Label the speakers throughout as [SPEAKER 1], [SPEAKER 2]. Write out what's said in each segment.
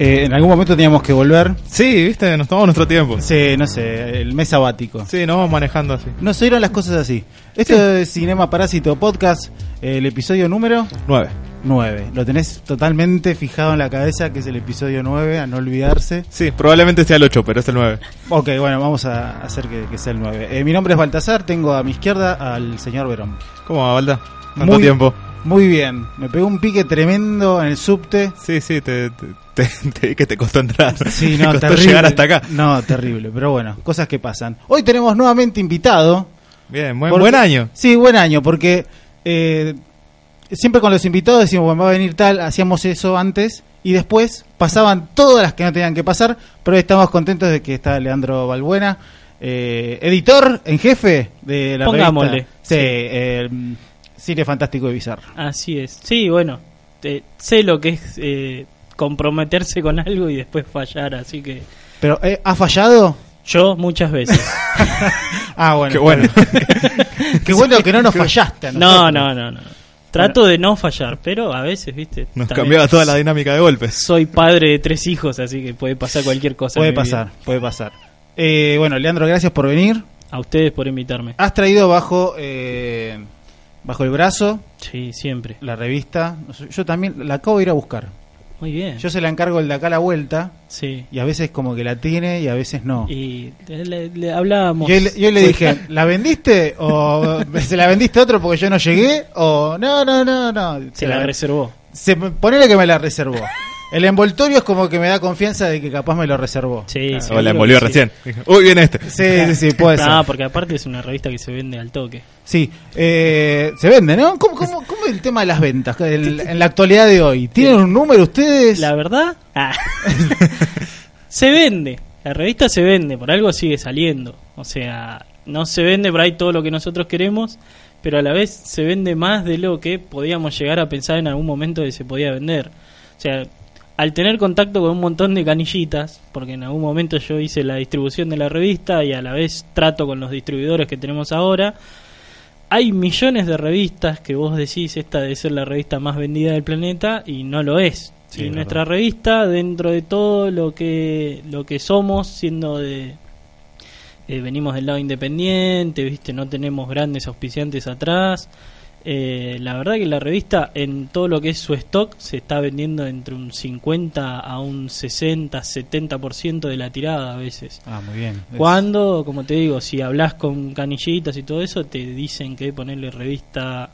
[SPEAKER 1] Eh, en algún momento teníamos que volver.
[SPEAKER 2] Sí, viste, nos tomamos nuestro tiempo.
[SPEAKER 1] Sí, no sé, el mes sabático.
[SPEAKER 2] Sí, nos vamos manejando así.
[SPEAKER 1] No se dieron las cosas así. Esto es Cinema Parásito Podcast, el episodio número
[SPEAKER 2] Nueve.
[SPEAKER 1] 9. Lo tenés totalmente fijado en la cabeza, que es el episodio 9, a no olvidarse.
[SPEAKER 2] Sí, probablemente sea el 8, pero es el 9.
[SPEAKER 1] Ok, bueno, vamos a hacer que, que sea el 9. Eh, mi nombre es Baltasar, tengo a mi izquierda al señor Verón.
[SPEAKER 2] ¿Cómo va, Valda? ¿Cuánto
[SPEAKER 1] Muy-
[SPEAKER 2] tiempo?
[SPEAKER 1] Muy bien, me pegó un pique tremendo en el subte.
[SPEAKER 2] Sí, sí, te, te, te- te- que te costó entrar.
[SPEAKER 1] Sí,
[SPEAKER 2] Te
[SPEAKER 1] no,
[SPEAKER 2] costó
[SPEAKER 1] terrible.
[SPEAKER 2] llegar hasta acá.
[SPEAKER 1] No, terrible, pero bueno, cosas que pasan. Hoy tenemos nuevamente invitado.
[SPEAKER 2] Bien, buen,
[SPEAKER 1] Porque-
[SPEAKER 2] buen año.
[SPEAKER 1] Sí, buen año, porque eh, siempre con los invitados decimos, bueno, va a venir tal, hacíamos eso antes y después pasaban todas las que no tenían que pasar, pero hoy estamos contentos de que está Leandro Balbuena, eh, editor en jefe de la
[SPEAKER 3] Pongámosle.
[SPEAKER 1] revista. Sí,
[SPEAKER 3] Sí.
[SPEAKER 1] eh, Cine Fantástico y Bizarro.
[SPEAKER 3] Así es. Sí, bueno, te- sé lo que es eh, comprometerse con algo y después fallar, así que
[SPEAKER 1] Pero, eh, ¿ha fallado?
[SPEAKER 3] yo muchas veces.
[SPEAKER 1] Ah, bueno.
[SPEAKER 2] Qué bueno.
[SPEAKER 1] Qué bueno que no nos fallaste.
[SPEAKER 3] no, no, no, no. Trato de no fallar, pero a veces, viste.
[SPEAKER 2] Nos
[SPEAKER 3] también
[SPEAKER 2] cambiaba toda la dinámica de golpes.
[SPEAKER 3] Soy padre de tres hijos, así que puede pasar cualquier cosa.
[SPEAKER 1] Puede
[SPEAKER 3] vida.
[SPEAKER 1] pasar, puede pasar. Eh, bueno, Leandro, gracias por venir.
[SPEAKER 3] A ustedes por invitarme.
[SPEAKER 1] Has traído bajo eh, bajo el brazo
[SPEAKER 3] Sí, siempre.
[SPEAKER 1] la revista. Yo también la acabo de ir a buscar.
[SPEAKER 3] Muy bien.
[SPEAKER 1] Yo se la encargo el de acá a la vuelta
[SPEAKER 3] Sí.
[SPEAKER 1] y a veces como que la tiene y a veces no.
[SPEAKER 3] Y le, le hablábamos.
[SPEAKER 1] Yo, le- yo le dije, ¿la vendiste o se la vendiste a otro porque yo no llegué? O no, no, no, no.
[SPEAKER 3] Se la reservó.
[SPEAKER 1] se, ponele que me la reservó. El envoltorio es como que me da confianza de que capaz me lo reservó.
[SPEAKER 3] Sí,
[SPEAKER 2] O
[SPEAKER 3] seguro
[SPEAKER 2] la envolvió
[SPEAKER 3] sí.
[SPEAKER 2] recién. Uy, viene este.
[SPEAKER 1] Sí, sí, sí, puede ser.
[SPEAKER 3] No, porque aparte es una revista que se vende al toque.
[SPEAKER 1] Sí, eh, se vende, ¿no? ¿Cómo, cómo, cómo es el tema de las ventas El- en la actualidad de hoy? ¿Tienen un número ustedes?
[SPEAKER 3] La verdad, ah, se vende. La revista se vende, por algo sigue saliendo. O sea, no se vende por ahí todo lo que nosotros queremos, pero a la vez se vende más de lo que podíamos llegar a pensar en algún momento que se podía vender. O sea, al tener contacto con un montón de canillitas, porque en algún momento yo hice la distribución de la revista y a la vez trato con los distribuidores que tenemos ahora, hay millones de revistas que vos decís esta debe ser la revista más vendida del planeta y no lo es.
[SPEAKER 1] Sí,
[SPEAKER 3] y
[SPEAKER 1] es
[SPEAKER 3] nuestra revista, dentro de todo lo que lo que somos, siendo de eh, venimos del lado independiente, viste, no tenemos grandes auspiciantes atrás. Eh, la verdad que la revista en todo lo que es su stock se está vendiendo entre un 50 a un 60, 70% de la tirada a veces.
[SPEAKER 1] Ah, muy bien.
[SPEAKER 3] Cuando, como te digo, si hablas con canillitas y todo eso, te dicen que ponerle revista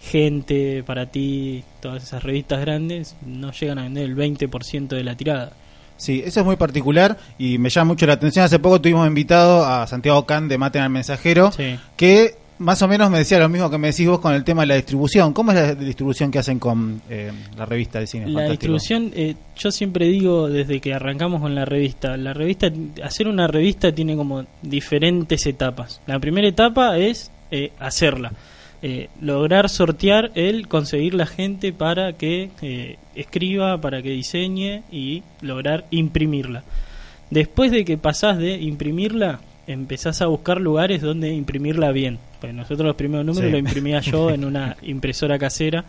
[SPEAKER 3] gente para ti, todas esas revistas grandes, no llegan a vender el 20% de la tirada.
[SPEAKER 1] Sí, eso es muy particular y me llama mucho la atención. Hace poco tuvimos invitado a Santiago Can de Maten al Mensajero,
[SPEAKER 3] Sí.
[SPEAKER 1] que más o menos me decía lo mismo que me decís vos con el tema de la distribución. ¿Cómo es la distribución que hacen con eh, la revista de cine?
[SPEAKER 3] La
[SPEAKER 1] Fantástico?
[SPEAKER 3] distribución, eh, yo siempre digo desde que arrancamos con la revista, la revista, hacer una revista tiene como diferentes etapas. La primera etapa es eh, hacerla, Eh, lograr sortear el conseguir la gente para que eh, escriba, para que diseñe y lograr imprimirla. Después de que pasás de imprimirla, empezás a buscar lugares donde imprimirla bien. Pues nosotros los primeros números
[SPEAKER 1] Sí.
[SPEAKER 3] lo imprimía yo en una impresora casera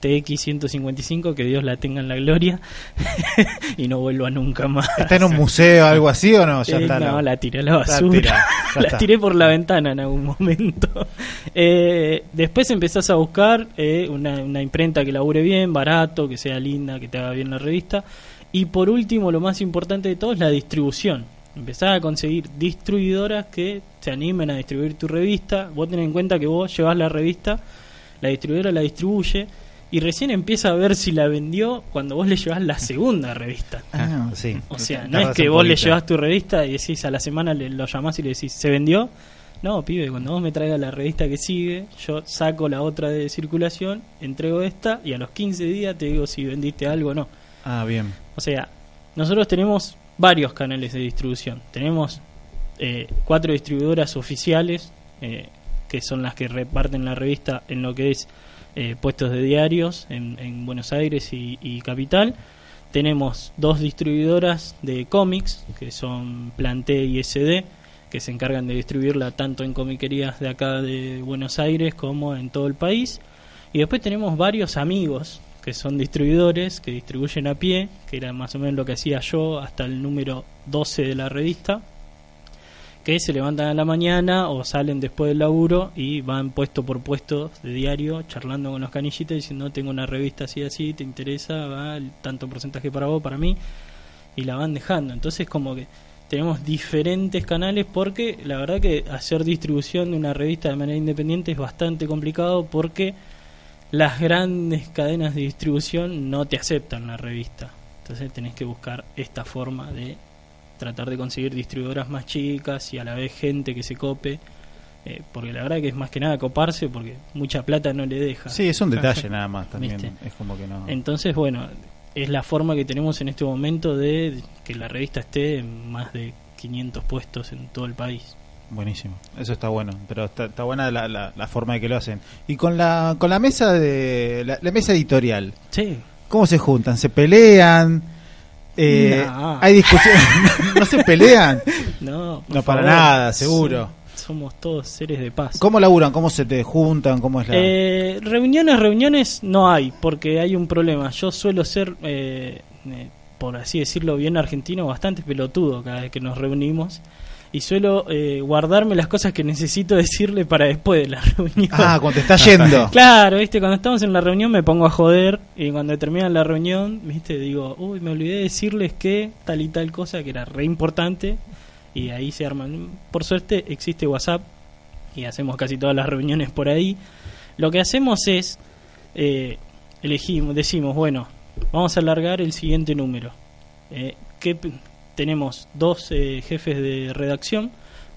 [SPEAKER 3] TX 155, que Dios la tenga en la gloria y no vuelva nunca más.
[SPEAKER 1] ¿Está en un museo o algo así o no? Ya
[SPEAKER 3] Eh,
[SPEAKER 1] está.
[SPEAKER 3] no,
[SPEAKER 1] la-
[SPEAKER 3] la tiré a la basura. la
[SPEAKER 1] está.
[SPEAKER 3] tiré por la ventana en algún momento. Eh, después empezás a buscar eh, una, una imprenta que labure bien, barato, que sea linda, que te haga bien la revista. Y por último, lo más importante de todo es la distribución. Empezás a conseguir distribuidoras que se animen a distribuir tu revista. Vos tenés en cuenta que vos llevas la revista, la distribuidora la distribuye y recién empieza a ver si la vendió cuando vos le llevas la segunda revista.
[SPEAKER 1] Ah, sí.
[SPEAKER 3] O sea, no es que vos le llevas tu revista y decís a la semana le, lo llamás y le decís, ¿se vendió? No, pibe, cuando vos me traigas la revista que sigue, yo saco la otra de circulación, entrego esta y a los 15 días te digo si vendiste algo o no.
[SPEAKER 1] Ah, bien.
[SPEAKER 3] O sea, nosotros tenemos varios canales de distribución. Tenemos eh, cuatro distribuidoras oficiales, eh, que son las que reparten la revista en lo que es eh, puestos de diarios en, en Buenos Aires y, y Capital. Tenemos dos distribuidoras de cómics, que son Planté y SD, que se encargan de distribuirla tanto en comiquerías de acá de Buenos Aires como en todo el país. Y después tenemos varios amigos que son distribuidores que distribuyen a pie, que era más o menos lo que hacía yo hasta el número 12 de la revista, que se levantan a la mañana o salen después del laburo y van puesto por puesto de diario charlando con los canillitos diciendo tengo una revista así así, te interesa, va el tanto porcentaje para vos, para mí, y la van dejando. Entonces como que tenemos diferentes canales porque la verdad que hacer distribución de una revista de manera independiente es bastante complicado porque las grandes cadenas de distribución no te aceptan la revista. Entonces tenés que buscar esta forma de tratar de conseguir distribuidoras más chicas y a la vez gente que se cope. eh, porque la verdad que es más que nada coparse porque mucha plata no le deja.
[SPEAKER 1] Sí, es un detalle nada más también.
[SPEAKER 3] ¿Viste?
[SPEAKER 1] Es como que no.
[SPEAKER 3] Entonces, bueno, es la forma que tenemos en este momento de que la revista esté en más de 500 puestos en todo el país.
[SPEAKER 1] Buenísimo, eso está bueno, pero está, está buena la, la, la forma de que lo hacen. Y con la con la mesa de la, la mesa editorial,
[SPEAKER 3] Sí.
[SPEAKER 1] ¿cómo se juntan? ¿Se pelean? Eh. ¿Hay discusiones? ¿No se pelean?
[SPEAKER 3] No,
[SPEAKER 1] No, para
[SPEAKER 3] favor.
[SPEAKER 1] nada, seguro.
[SPEAKER 3] Sí, Somos todos seres de paz.
[SPEAKER 1] ¿Cómo laburan? ¿Cómo se te juntan? ¿Cómo es la...?
[SPEAKER 3] Eh, reuniones, reuniones no hay, porque hay un problema. Yo suelo ser, eh, eh, por así decirlo, bien argentino, bastante pelotudo cada vez que nos reunimos. Y suelo eh, guardarme las cosas que necesito decirle para después de la reunión.
[SPEAKER 1] ah, cuando te está yendo.
[SPEAKER 3] Claro, viste, cuando estamos en la reunión me pongo a joder y cuando termina la reunión, viste, digo, uy, me olvidé de decirles que tal y tal cosa que era re importante y ahí se arman. Por suerte existe WhatsApp y hacemos casi todas las reuniones por ahí. Lo que hacemos es, eh, elegimos, decimos, bueno, vamos a alargar el siguiente número. Eh, ¿qué tenemos dos eh, jefes de redacción,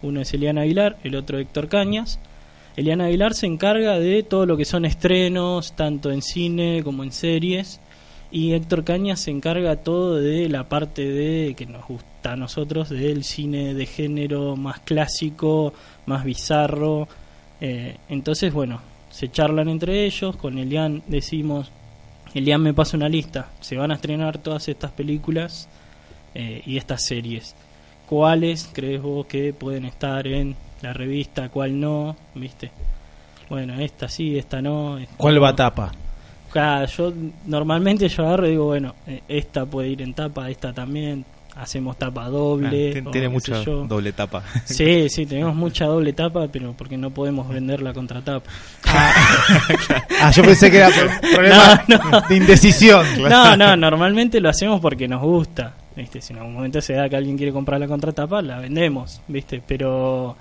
[SPEAKER 3] uno es Eliana Aguilar, el otro Héctor Cañas. Eliana Aguilar se encarga de todo lo que son estrenos, tanto en cine como en series. Y Héctor Cañas se encarga todo de la parte de que nos gusta a nosotros, del cine de género más clásico, más bizarro. Eh, entonces, bueno, se charlan entre ellos. Con Elian decimos, Elian me pasa una lista. Se van a estrenar todas estas películas eh, y estas series. ¿Cuáles crees vos que pueden estar en la revista? ¿Cuál no? ¿Viste? Bueno, esta sí, esta no. esta
[SPEAKER 1] ¿Cuál
[SPEAKER 3] no.
[SPEAKER 1] va a tapa?
[SPEAKER 3] Claro, yo normalmente yo agarro y digo, bueno, eh, esta puede ir en tapa, esta también, hacemos tapa
[SPEAKER 2] Ah,
[SPEAKER 3] doble. o
[SPEAKER 2] tiene mucha doble tapa.
[SPEAKER 3] Sí, sí, tenemos mucha doble tapa, pero porque no podemos vender la contratapa.
[SPEAKER 1] Ah, yo pensé que era problema
[SPEAKER 3] No, no.
[SPEAKER 1] de indecisión.
[SPEAKER 3] No, no, normalmente lo hacemos porque nos gusta. ¿Viste? Si en algún momento se da que alguien quiere comprar la contratapa, la vendemos, ¿viste? Pero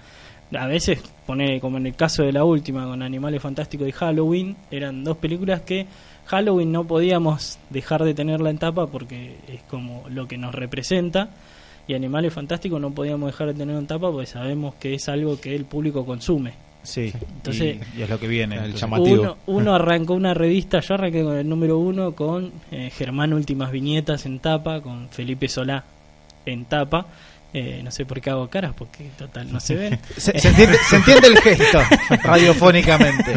[SPEAKER 3] a veces, pone como en el caso de la última con Animales Fantásticos y Halloween, eran dos películas que Halloween no podíamos dejar de tenerla en tapa porque es como lo que nos representa. Y Animales Fantásticos no podíamos dejar de tenerlo en tapa porque sabemos que es algo que el público consume.
[SPEAKER 1] Sí,
[SPEAKER 3] Entonces-
[SPEAKER 1] y, y es lo que viene.
[SPEAKER 2] El llamativo.
[SPEAKER 3] Uno, uno arrancó una revista, yo arranqué con el número uno con eh, Germán Últimas Viñetas en tapa, con Felipe Solá en tapa. Eh, no sé por qué hago caras, porque total no se ven.
[SPEAKER 1] Se, se entiende, se entiende el gesto radiofónicamente.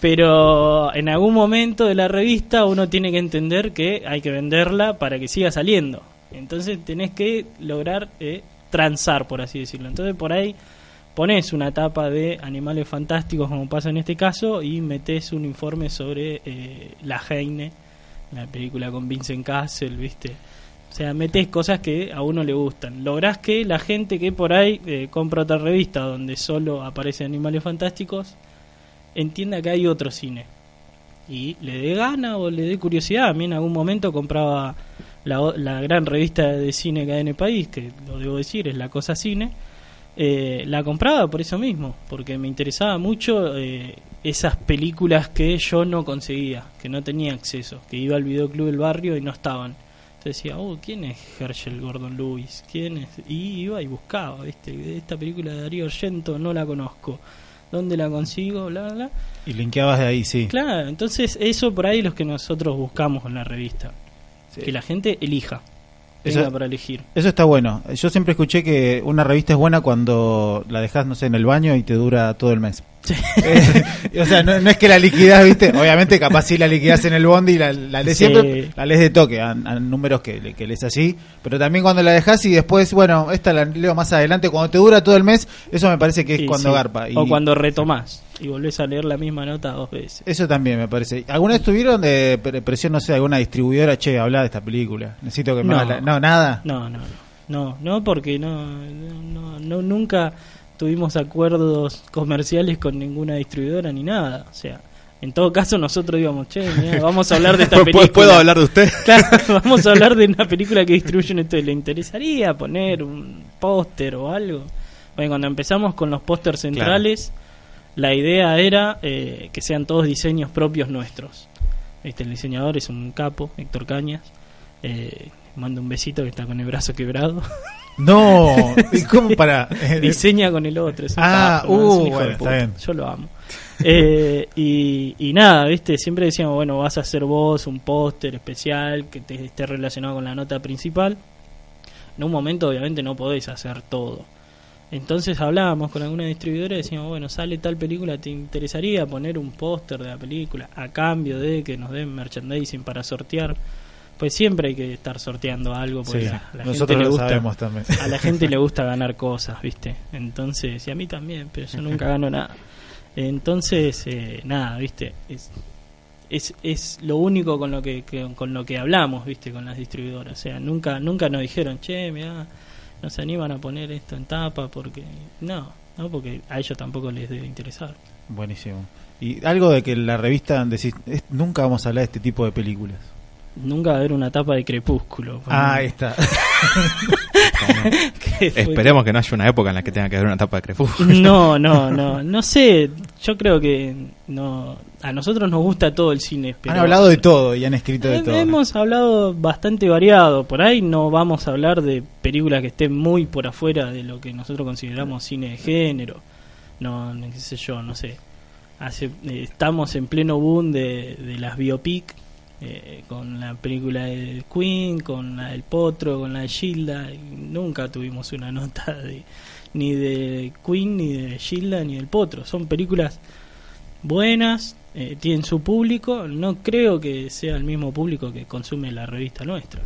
[SPEAKER 3] Pero en algún momento de la revista uno tiene que entender que hay que venderla para que siga saliendo. Entonces tenés que lograr eh, transar, por así decirlo. Entonces por ahí pones una tapa de animales fantásticos, como pasa en este caso, y metes un informe sobre eh, La Heine, la película con Vincent Castle, ¿viste? O sea, metes cosas que a uno le gustan. Lográs que la gente que por ahí eh, compra otra revista donde solo aparecen animales fantásticos entienda que hay otro cine y le dé gana o le dé curiosidad. A mí en algún momento compraba la, la gran revista de cine que hay en el país, que lo debo decir, es La Cosa Cine. Eh, la compraba por eso mismo, porque me interesaba mucho eh, esas películas que yo no conseguía, que no tenía acceso, que iba al videoclub del barrio y no estaban. Entonces decía, oh, ¿quién es Herschel Gordon Lewis? ¿Quién es? Y iba y buscaba, ¿viste? Esta película de Darío Argento no la conozco. ¿Dónde la consigo? Bla, bla, bla.
[SPEAKER 1] Y linkeabas de ahí, sí.
[SPEAKER 3] Claro, entonces eso por ahí es lo que nosotros buscamos en la revista.
[SPEAKER 1] Sí.
[SPEAKER 3] Que la gente elija.
[SPEAKER 1] Eso-
[SPEAKER 3] para elegir.
[SPEAKER 1] Eso está bueno. Yo siempre escuché que una revista es buena cuando la dejas, no sé, en el baño y te dura todo el mes. Eh, o sea, no, no es que la liquidás, ¿viste? Obviamente, capaz sí la liquidás en el bondi y la, la lees
[SPEAKER 3] Sí.
[SPEAKER 1] siempre, la lees de toque, a, a números que, que lees así. Pero también cuando la dejás y después, bueno, esta la leo más adelante, cuando te dura todo el mes, eso me parece que es cuando garpa. Y
[SPEAKER 3] O cuando retomás y volvés a leer la misma nota dos veces.
[SPEAKER 1] Eso también me parece. ¿Alguna vez tuvieron de pre- presión, no sé, alguna distribuidora, che, habla de esta película? Necesito que me
[SPEAKER 3] No.
[SPEAKER 1] la- No, nada.
[SPEAKER 3] No, no, no. No, no porque no, no, no nunca tuvimos acuerdos comerciales con ninguna distribuidora ni nada. O sea, en todo caso nosotros íbamos, che, mirá, vamos a hablar de esta
[SPEAKER 2] ¿Puedo,
[SPEAKER 3] película.
[SPEAKER 2] puedo hablar de usted?
[SPEAKER 3] Claro, vamos a hablar de una película que distribuyen esto. ¿Le interesaría poner un póster o algo? Bueno, cuando empezamos con los pósters centrales, la idea era eh, que sean todos diseños propios nuestros. Este, el diseñador es un capo, Héctor Cañas. Eh, manda un besito que está con el brazo quebrado.
[SPEAKER 1] No, ¿y cómo para?
[SPEAKER 3] Diseña con el otro. es un
[SPEAKER 1] Ah,
[SPEAKER 3] capo, ¿no? Es un
[SPEAKER 1] uh,
[SPEAKER 3] de
[SPEAKER 1] está bien.
[SPEAKER 3] Yo lo amo. Eh, y, y nada, viste, siempre decíamos, bueno, vas a hacer vos un póster especial que te esté relacionado con la nota principal. En un momento, obviamente, no podés hacer todo. Entonces hablábamos con alguna distribuidora y decíamos, bueno, sale tal película, ¿te interesaría poner un póster de la película a cambio de que nos den merchandising para sortear? Pues siempre hay que estar sorteando algo porque
[SPEAKER 1] Sí,
[SPEAKER 3] a la gente
[SPEAKER 1] nosotros
[SPEAKER 3] le gusta
[SPEAKER 1] sabemos también.
[SPEAKER 3] a la gente le gusta ganar cosas, ¿viste? Entonces, y a mí también, pero yo nunca gano nada. Entonces, eh, nada, ¿viste? Es, es, es lo único con lo que, que- con lo que hablamos, ¿viste? Con las distribuidoras. O sea, nunca nunca nos dijeron, che, mira, nos animan a poner esto en tapa porque... No, no, porque a ellos tampoco les debe interesar.
[SPEAKER 1] Buenísimo. Y algo de que la revista decís, es- nunca vamos a hablar de este tipo de películas.
[SPEAKER 3] Nunca va a haber una tapa de crepúsculo.
[SPEAKER 1] Ah, ahí está.
[SPEAKER 2] Esperemos que no haya una época en la que tenga que haber una tapa de crepúsculo.
[SPEAKER 3] No, no, no, no sé. Yo creo que no. A nosotros nos gusta todo el cine. Pero
[SPEAKER 1] Han hablado de todo y han escrito de todo.
[SPEAKER 3] Hemos hablado bastante variado. Por ahí no vamos a hablar de películas que estén muy por afuera de lo que nosotros consideramos cine de género. No, no, qué sé yo, no sé. Hace, eh, estamos en pleno boom de, de las biopic. Eh, con la película de Queen, con la del Potro, con la de Gilda. y nunca tuvimos una nota de ni de Queen, ni de Gilda, ni del Potro. Son películas buenas, eh, tienen su público. No creo que sea el mismo público que consume la revista nuestra.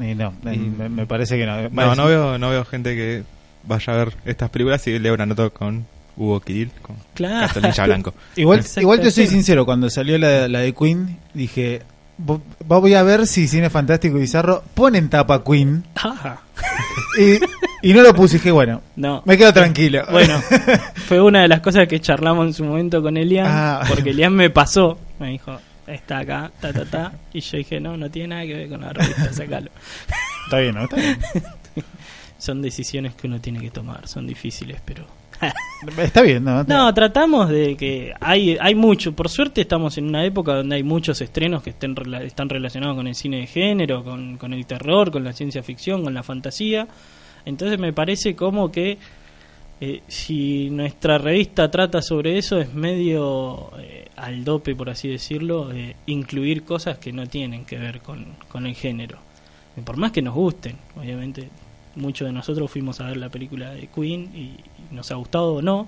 [SPEAKER 1] Y no,
[SPEAKER 2] Mm.
[SPEAKER 1] me, me parece que no.
[SPEAKER 2] No, no veo, no veo gente que vaya a ver estas películas y lea una nota con Hugo Kirill, con
[SPEAKER 3] Claro.
[SPEAKER 2] Blanco.
[SPEAKER 1] Igual, igual te soy sincero, cuando salió la, la de Queen, dije, "Vo- voy a ver si Cine Fantástico y Bizarro ponen tapa Queen. Y, y no lo puse, dije, bueno,
[SPEAKER 3] no.
[SPEAKER 1] me quedo tranquilo.
[SPEAKER 3] Bueno, fue una de las cosas que charlamos en su momento con Elian,
[SPEAKER 1] Ah.
[SPEAKER 3] porque Elian me pasó, me dijo, está acá, ta, ta, ta, y yo dije, no, no tiene nada que ver con la revista, sacalo.
[SPEAKER 1] Está bien, ¿no? Está bien.
[SPEAKER 3] Son decisiones que uno tiene que tomar, son difíciles, pero...
[SPEAKER 1] Está bien, ¿no?
[SPEAKER 3] No, tratamos de que hay hay mucho. Por suerte estamos en una época donde hay muchos estrenos que estén están relacionados con el cine de género, con, con el terror, con la ciencia ficción, con la fantasía. Entonces me parece como que eh, si nuestra revista trata sobre eso es medio eh, al dope, por así decirlo, eh, incluir cosas que no tienen que ver con, con el género. Y por más que nos gusten, obviamente muchos de nosotros fuimos a ver la película de Queen y, y nos ha gustado o no,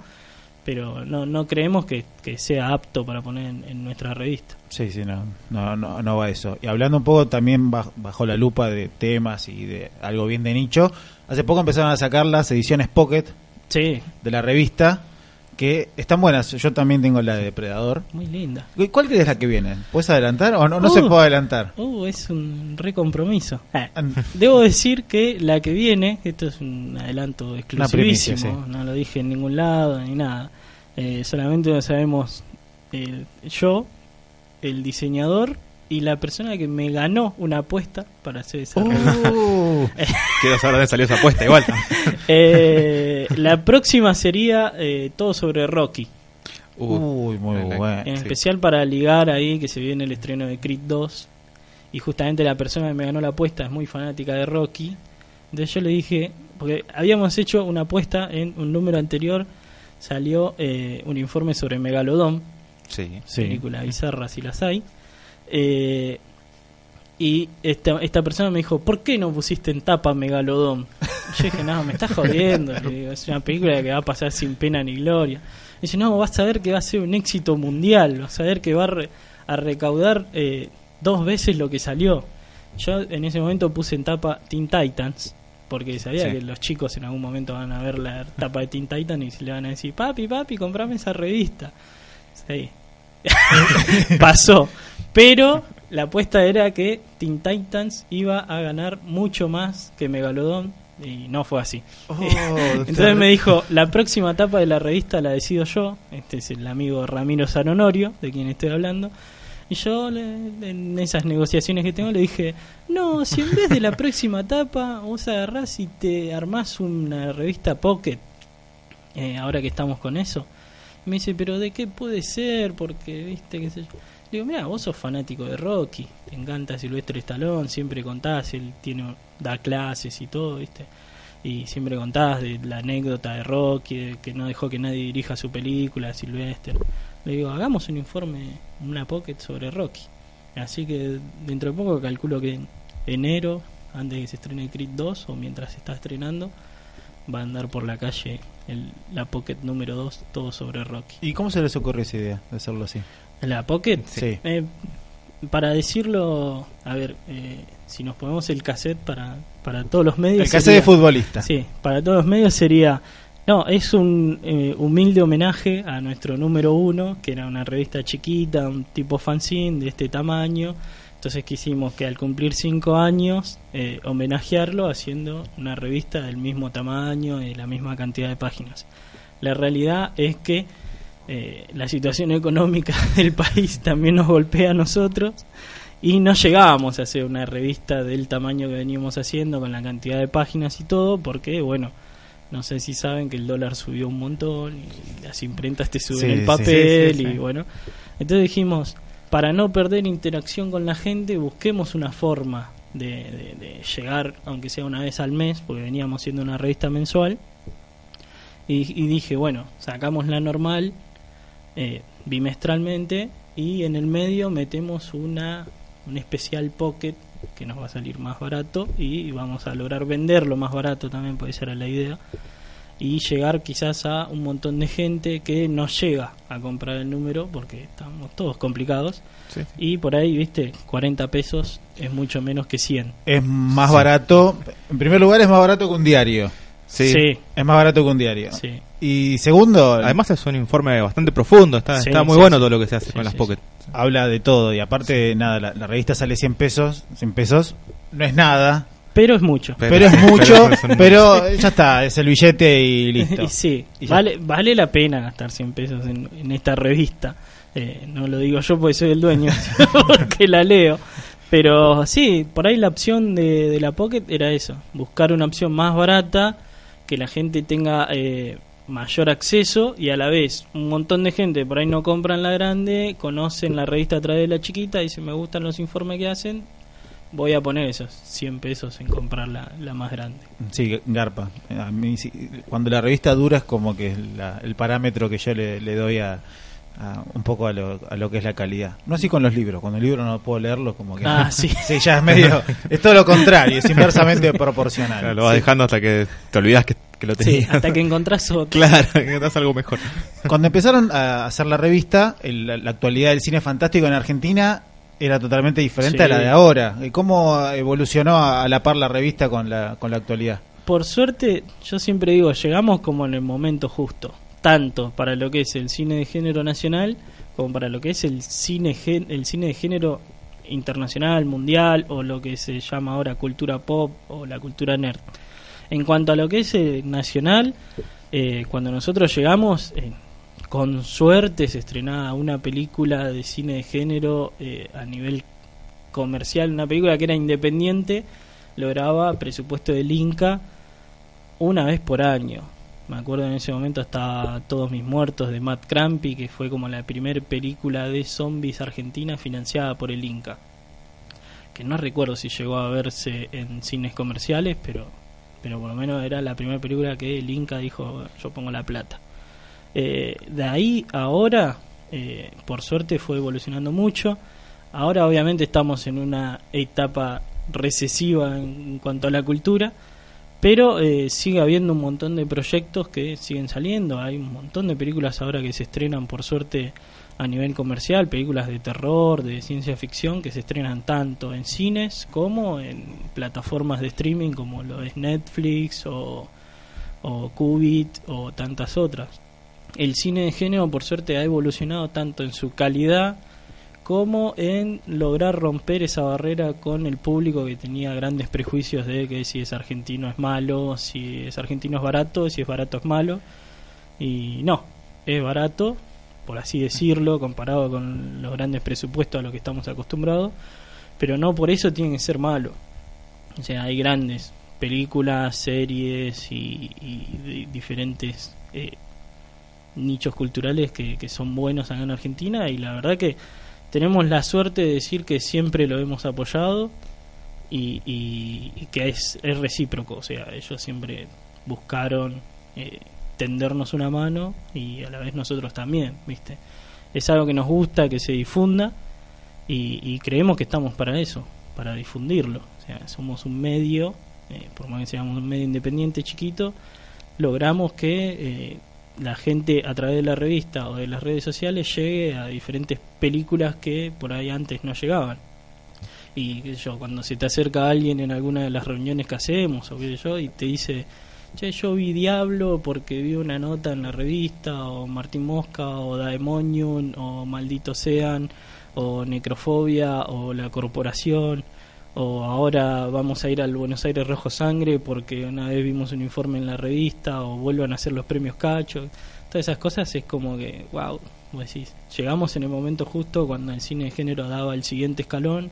[SPEAKER 3] pero no, no creemos que, que sea apto para poner en, en nuestra revista.
[SPEAKER 1] Sí, sí, no, no, no, no va eso. Y hablando un poco también baj- bajo la lupa de temas y de algo bien de nicho, hace poco empezaron a sacar las ediciones Pocket
[SPEAKER 3] Sí,
[SPEAKER 1] de la revista, que están buenas. Yo también tengo la de Depredador.
[SPEAKER 3] muy linda.
[SPEAKER 1] ¿Cuál crees la que viene? ¿Puedes adelantar o no, no se
[SPEAKER 3] Uh.
[SPEAKER 1] puede adelantar?
[SPEAKER 3] Uh, es un recompromiso. Eh,
[SPEAKER 1] An-
[SPEAKER 3] Debo decir que la que viene, esto es un adelanto exclusivísimo,
[SPEAKER 1] primicia, sí.
[SPEAKER 3] no lo dije en ningún lado ni nada. Eh, solamente lo sabemos eh, yo, el diseñador y la persona que me ganó una apuesta para hacer esa revista.
[SPEAKER 1] Uh,
[SPEAKER 2] Quiero saber dónde salió esa apuesta igual.
[SPEAKER 3] Eh, la próxima sería eh, todo sobre Rocky.
[SPEAKER 2] Uh,
[SPEAKER 1] Uy, muy
[SPEAKER 2] ok.
[SPEAKER 1] bueno.
[SPEAKER 3] En
[SPEAKER 2] Sí.
[SPEAKER 3] especial para ligar ahí que se viene el estreno de Creed 2. Y justamente la persona que me ganó la apuesta es muy fanática de Rocky. Entonces yo le dije, porque habíamos hecho una apuesta en un número anterior, salió eh, un informe sobre Megalodón,
[SPEAKER 2] sí.
[SPEAKER 1] Sí.
[SPEAKER 3] película bizarra si las hay. Eh, Y esta, esta persona me dijo, ¿por qué no pusiste en tapa Megalodón? Yo dije, no, me estás jodiendo. Le digo, es una película que va a pasar sin pena ni gloria. dice, no, vas a ver que va a ser un éxito mundial. Vas a ver que va a, re- a recaudar eh, dos veces lo que salió. Yo en ese momento puse en tapa Teen Titans. Porque sabía
[SPEAKER 2] Sí.
[SPEAKER 3] que los chicos en algún momento van a ver la tapa de Teen Titans y le van a decir, papi, papi, comprame esa revista. Sí. Pasó. Pero la apuesta era que Teen Titans iba a ganar mucho más que Megalodón y no fue así. Entonces me dijo, la próxima etapa de la revista la decido yo, este es el amigo Ramiro Sanonorio, de quien estoy hablando, y yo le- en esas negociaciones que tengo le dije, no, si en vez de la próxima etapa vos agarrás y te armás una revista Pocket, eh, ahora que estamos con eso, me dice, pero ¿de qué puede ser? Porque, viste, qué sé yo. Digo, mira, vos sos fanático de Rocky, te encanta Silvestre Stallone, siempre contás, él tiene, da clases y todo, viste y siempre contás de la anécdota de Rocky, de que no dejó que nadie dirija su película, Sylvester. Le digo, hagamos un informe, una pocket sobre Rocky. Así que dentro de poco calculo que en enero, antes de que se estrene Creed 2 o mientras se está estrenando, va a andar por la calle el, la pocket número 2, todo sobre Rocky.
[SPEAKER 1] ¿Y cómo se les ocurre esa idea de hacerlo así?
[SPEAKER 3] ¿La pocket?
[SPEAKER 1] Sí.
[SPEAKER 3] Eh, para decirlo, a ver, eh, si nos ponemos el cassette para, para todos los medios.
[SPEAKER 1] El caso
[SPEAKER 3] sería-
[SPEAKER 1] de futbolista.
[SPEAKER 3] Sí, para todos los medios sería. No, es un eh, humilde homenaje a nuestro número uno, que era una revista chiquita, un tipo fanzine de este tamaño. Entonces quisimos que al cumplir cinco años, eh, homenajearlo haciendo una revista del mismo tamaño y la misma cantidad de páginas. La realidad es que eh, la situación económica del país también nos golpea a nosotros. Y no llegábamos a hacer una revista del tamaño que veníamos haciendo con la cantidad de páginas y todo porque bueno no sé si saben que el dólar subió un montón y las imprentas te suben
[SPEAKER 1] Sí,
[SPEAKER 3] el papel
[SPEAKER 1] Sí, sí, sí.
[SPEAKER 3] y bueno. Entonces dijimos para no perder interacción con la gente busquemos una forma de, de- de llegar aunque sea una vez al mes porque veníamos siendo una revista mensual. Y, y dije bueno sacamos la normal eh, bimestralmente y en el medio metemos una un especial pocket que nos va a salir más barato y vamos a lograr venderlo más barato también puede ser la idea y llegar quizás a un montón de gente que no llega a comprar el número porque estamos todos complicados
[SPEAKER 2] Sí.
[SPEAKER 3] y por ahí viste 40 pesos es mucho menos que 100
[SPEAKER 1] Es más
[SPEAKER 2] Sí.
[SPEAKER 1] barato. En primer lugar, es más barato que un diario.
[SPEAKER 2] Sí.
[SPEAKER 3] sí,
[SPEAKER 1] Es más barato que un diario.
[SPEAKER 3] sí.
[SPEAKER 1] Y segundo,
[SPEAKER 2] Además es un informe bastante profundo, está,
[SPEAKER 3] Sí,
[SPEAKER 2] está muy
[SPEAKER 3] sí,
[SPEAKER 2] bueno
[SPEAKER 3] sí.
[SPEAKER 2] todo lo que se hace
[SPEAKER 3] Sí,
[SPEAKER 2] con las
[SPEAKER 3] sí,
[SPEAKER 2] Pocket.
[SPEAKER 1] habla de todo. Y aparte, nada, la, la revista sale 100 pesos. 100 pesos no es nada.
[SPEAKER 3] pero es mucho
[SPEAKER 2] Pero-
[SPEAKER 1] Pero, es mucho.
[SPEAKER 2] pero
[SPEAKER 1] ya está, es el billete y listo.
[SPEAKER 3] Y sí,
[SPEAKER 1] Y
[SPEAKER 3] vale, vale la pena gastar 100 pesos en, en esta revista. Eh, no lo digo yo porque soy el dueño, sino porque la leo. Pero sí, por ahí la opción de, de la Pocket era eso, buscar una opción más barata, que la gente tenga eh, mayor acceso y a la vez un montón de gente por ahí no compran la grande, conocen la revista a través de la chiquita, dicen me gustan los informes que hacen, voy a poner esos 100 pesos en comprar la, la más grande.
[SPEAKER 1] Sí, garpa. A mí, sí, cuando la revista dura es como que es la- el parámetro que yo le, le doy a, a un poco a lo, a lo que es la calidad. No así con los libros. Cuando el libro no puedo leerlo, como que.
[SPEAKER 3] Ah, sí.
[SPEAKER 1] sí, ya es medio. Es todo lo contrario, es inversamente proporcional.
[SPEAKER 2] Claro, lo vas
[SPEAKER 1] Sí.
[SPEAKER 2] dejando hasta que te olvidas que, que lo
[SPEAKER 3] Sí, hasta que encontrás otro.
[SPEAKER 2] Claro, que encontrás algo mejor.
[SPEAKER 1] Cuando empezaron a hacer la revista, el- la, la actualidad del cine fantástico en Argentina era totalmente diferente
[SPEAKER 3] Sí.
[SPEAKER 1] a la de ahora. ¿Y ¿Cómo evolucionó a, a la par la revista con la, con la actualidad?
[SPEAKER 3] Por suerte, yo siempre digo, llegamos como en el momento justo, tanto para lo que es el cine de género nacional como para lo que es el cine gen- el cine de género internacional, mundial o lo que se llama ahora cultura pop o la cultura nerd. En cuanto a lo que es eh, nacional, eh, cuando nosotros llegamos, eh, con suerte se estrenaba una película de cine de género eh, a nivel comercial, una película que era independiente, lograba presupuesto del Inca una vez por año. Me acuerdo en ese momento estaba Todos mis muertos de Matt Crampy, que fue como la primera película de zombies argentina financiada por el Inca. Que no recuerdo si llegó a verse en cines comerciales, pero, pero por lo menos era la primera película que el Inca dijo, yo pongo la plata. Eh, de ahí ahora, eh, por suerte fue evolucionando mucho. Ahora obviamente estamos en una etapa recesiva en cuanto a la cultura, pero eh, sigue habiendo un montón de proyectos que siguen saliendo. Hay un montón de películas ahora que se estrenan, por suerte, a nivel comercial, películas de terror, de ciencia ficción, que se estrenan tanto en cines como en plataformas de streaming como lo es Netflix o, o o tantas otras. El cine de género, por suerte, ha evolucionado tanto en su calidad como en lograr romper esa barrera con el público que tenía grandes prejuicios de que si es argentino es malo, si es argentino es barato, si es barato es malo. Y no, es barato, por así decirlo, comparado con los grandes presupuestos a los que estamos acostumbrados, pero no por eso tiene que ser malo. O sea, hay grandes películas, series y, y diferentes eh, nichos culturales que, que son buenos acá en Argentina y la verdad que tenemos la suerte de decir que siempre lo hemos apoyado y, y, que es, es, recíproco, o sea, ellos siempre buscaron eh, tendernos una mano y a la vez nosotros también, ¿viste? Es algo que nos gusta, que se difunda y, creemos que estamos para eso, para difundirlo, o sea, somos un medio, eh, por más que seamos un medio independiente chiquito, logramos que eh, la gente a través de la revista o de las redes sociales llegue a diferentes películas que por ahí antes no llegaban. Y qué sé yo, cuando se te acerca alguien en alguna de las reuniones que hacemos o qué sé yo y te dice, che, yo vi Diablo porque vi una nota en la revista o Martín Mosca o Daemonium o Maldito Sean o Necrofobia o La Corporación o ahora vamos a ir al Buenos Aires Rojo Sangre porque una vez vimos un informe en la revista o vuelvan a hacer los premios Cacho. Todas esas cosas es como que, wow, decís, llegamos en el momento justo cuando el cine de género daba el siguiente escalón,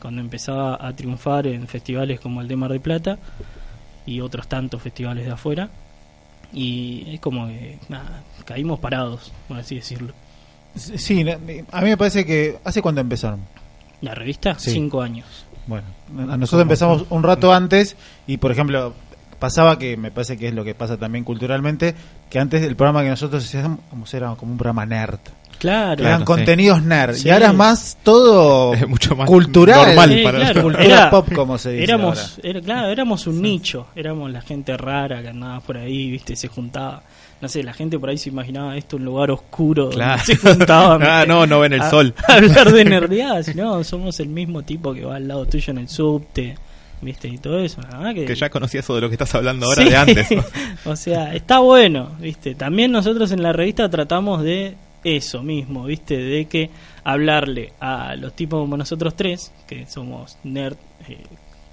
[SPEAKER 3] cuando empezaba a triunfar en festivales como el de Mar del Plata y otros tantos festivales de afuera. Y es como que, nada, caímos parados, por así decirlo.
[SPEAKER 1] Sí, a mí me parece que... ¿Hace cuándo empezaron?
[SPEAKER 3] ¿La revista?
[SPEAKER 1] Sí.
[SPEAKER 3] Cinco años.
[SPEAKER 1] Bueno, nosotros empezamos un rato antes y, por ejemplo, pasaba que me parece que es lo que pasa también culturalmente, que antes el programa que nosotros hacíamos era como un programa nerd.
[SPEAKER 3] Claro.
[SPEAKER 1] Eran
[SPEAKER 2] sí.
[SPEAKER 1] contenidos nerd.
[SPEAKER 3] Sí.
[SPEAKER 1] Y ahora es más todo
[SPEAKER 2] Es mucho más
[SPEAKER 1] cultural.
[SPEAKER 2] normal
[SPEAKER 3] Sí,
[SPEAKER 2] para
[SPEAKER 3] claro.
[SPEAKER 1] Cultura
[SPEAKER 3] Era-
[SPEAKER 1] pop, como se dice
[SPEAKER 3] éramos,
[SPEAKER 1] ahora.
[SPEAKER 3] era- claro, éramos un nicho, éramos la gente rara que andaba por ahí, viste, se juntaba. No sé, la gente por ahí se imaginaba esto un lugar oscuro donde
[SPEAKER 2] Claro.
[SPEAKER 3] se juntaban.
[SPEAKER 2] Ah, no, no ven el
[SPEAKER 3] a-
[SPEAKER 2] sol.
[SPEAKER 3] a hablar de nerdeadas, no, somos el mismo tipo que va al lado tuyo en el subte, viste, y todo eso. Que,
[SPEAKER 2] Que ya conocía eso de lo que estás hablando ahora
[SPEAKER 3] Sí.
[SPEAKER 2] de antes. ¿no?
[SPEAKER 3] o sea, está bueno, ¿viste? También nosotros en la revista tratamos de eso mismo, ¿viste? De que hablarle a los tipos como nosotros tres, que somos nerd, eh,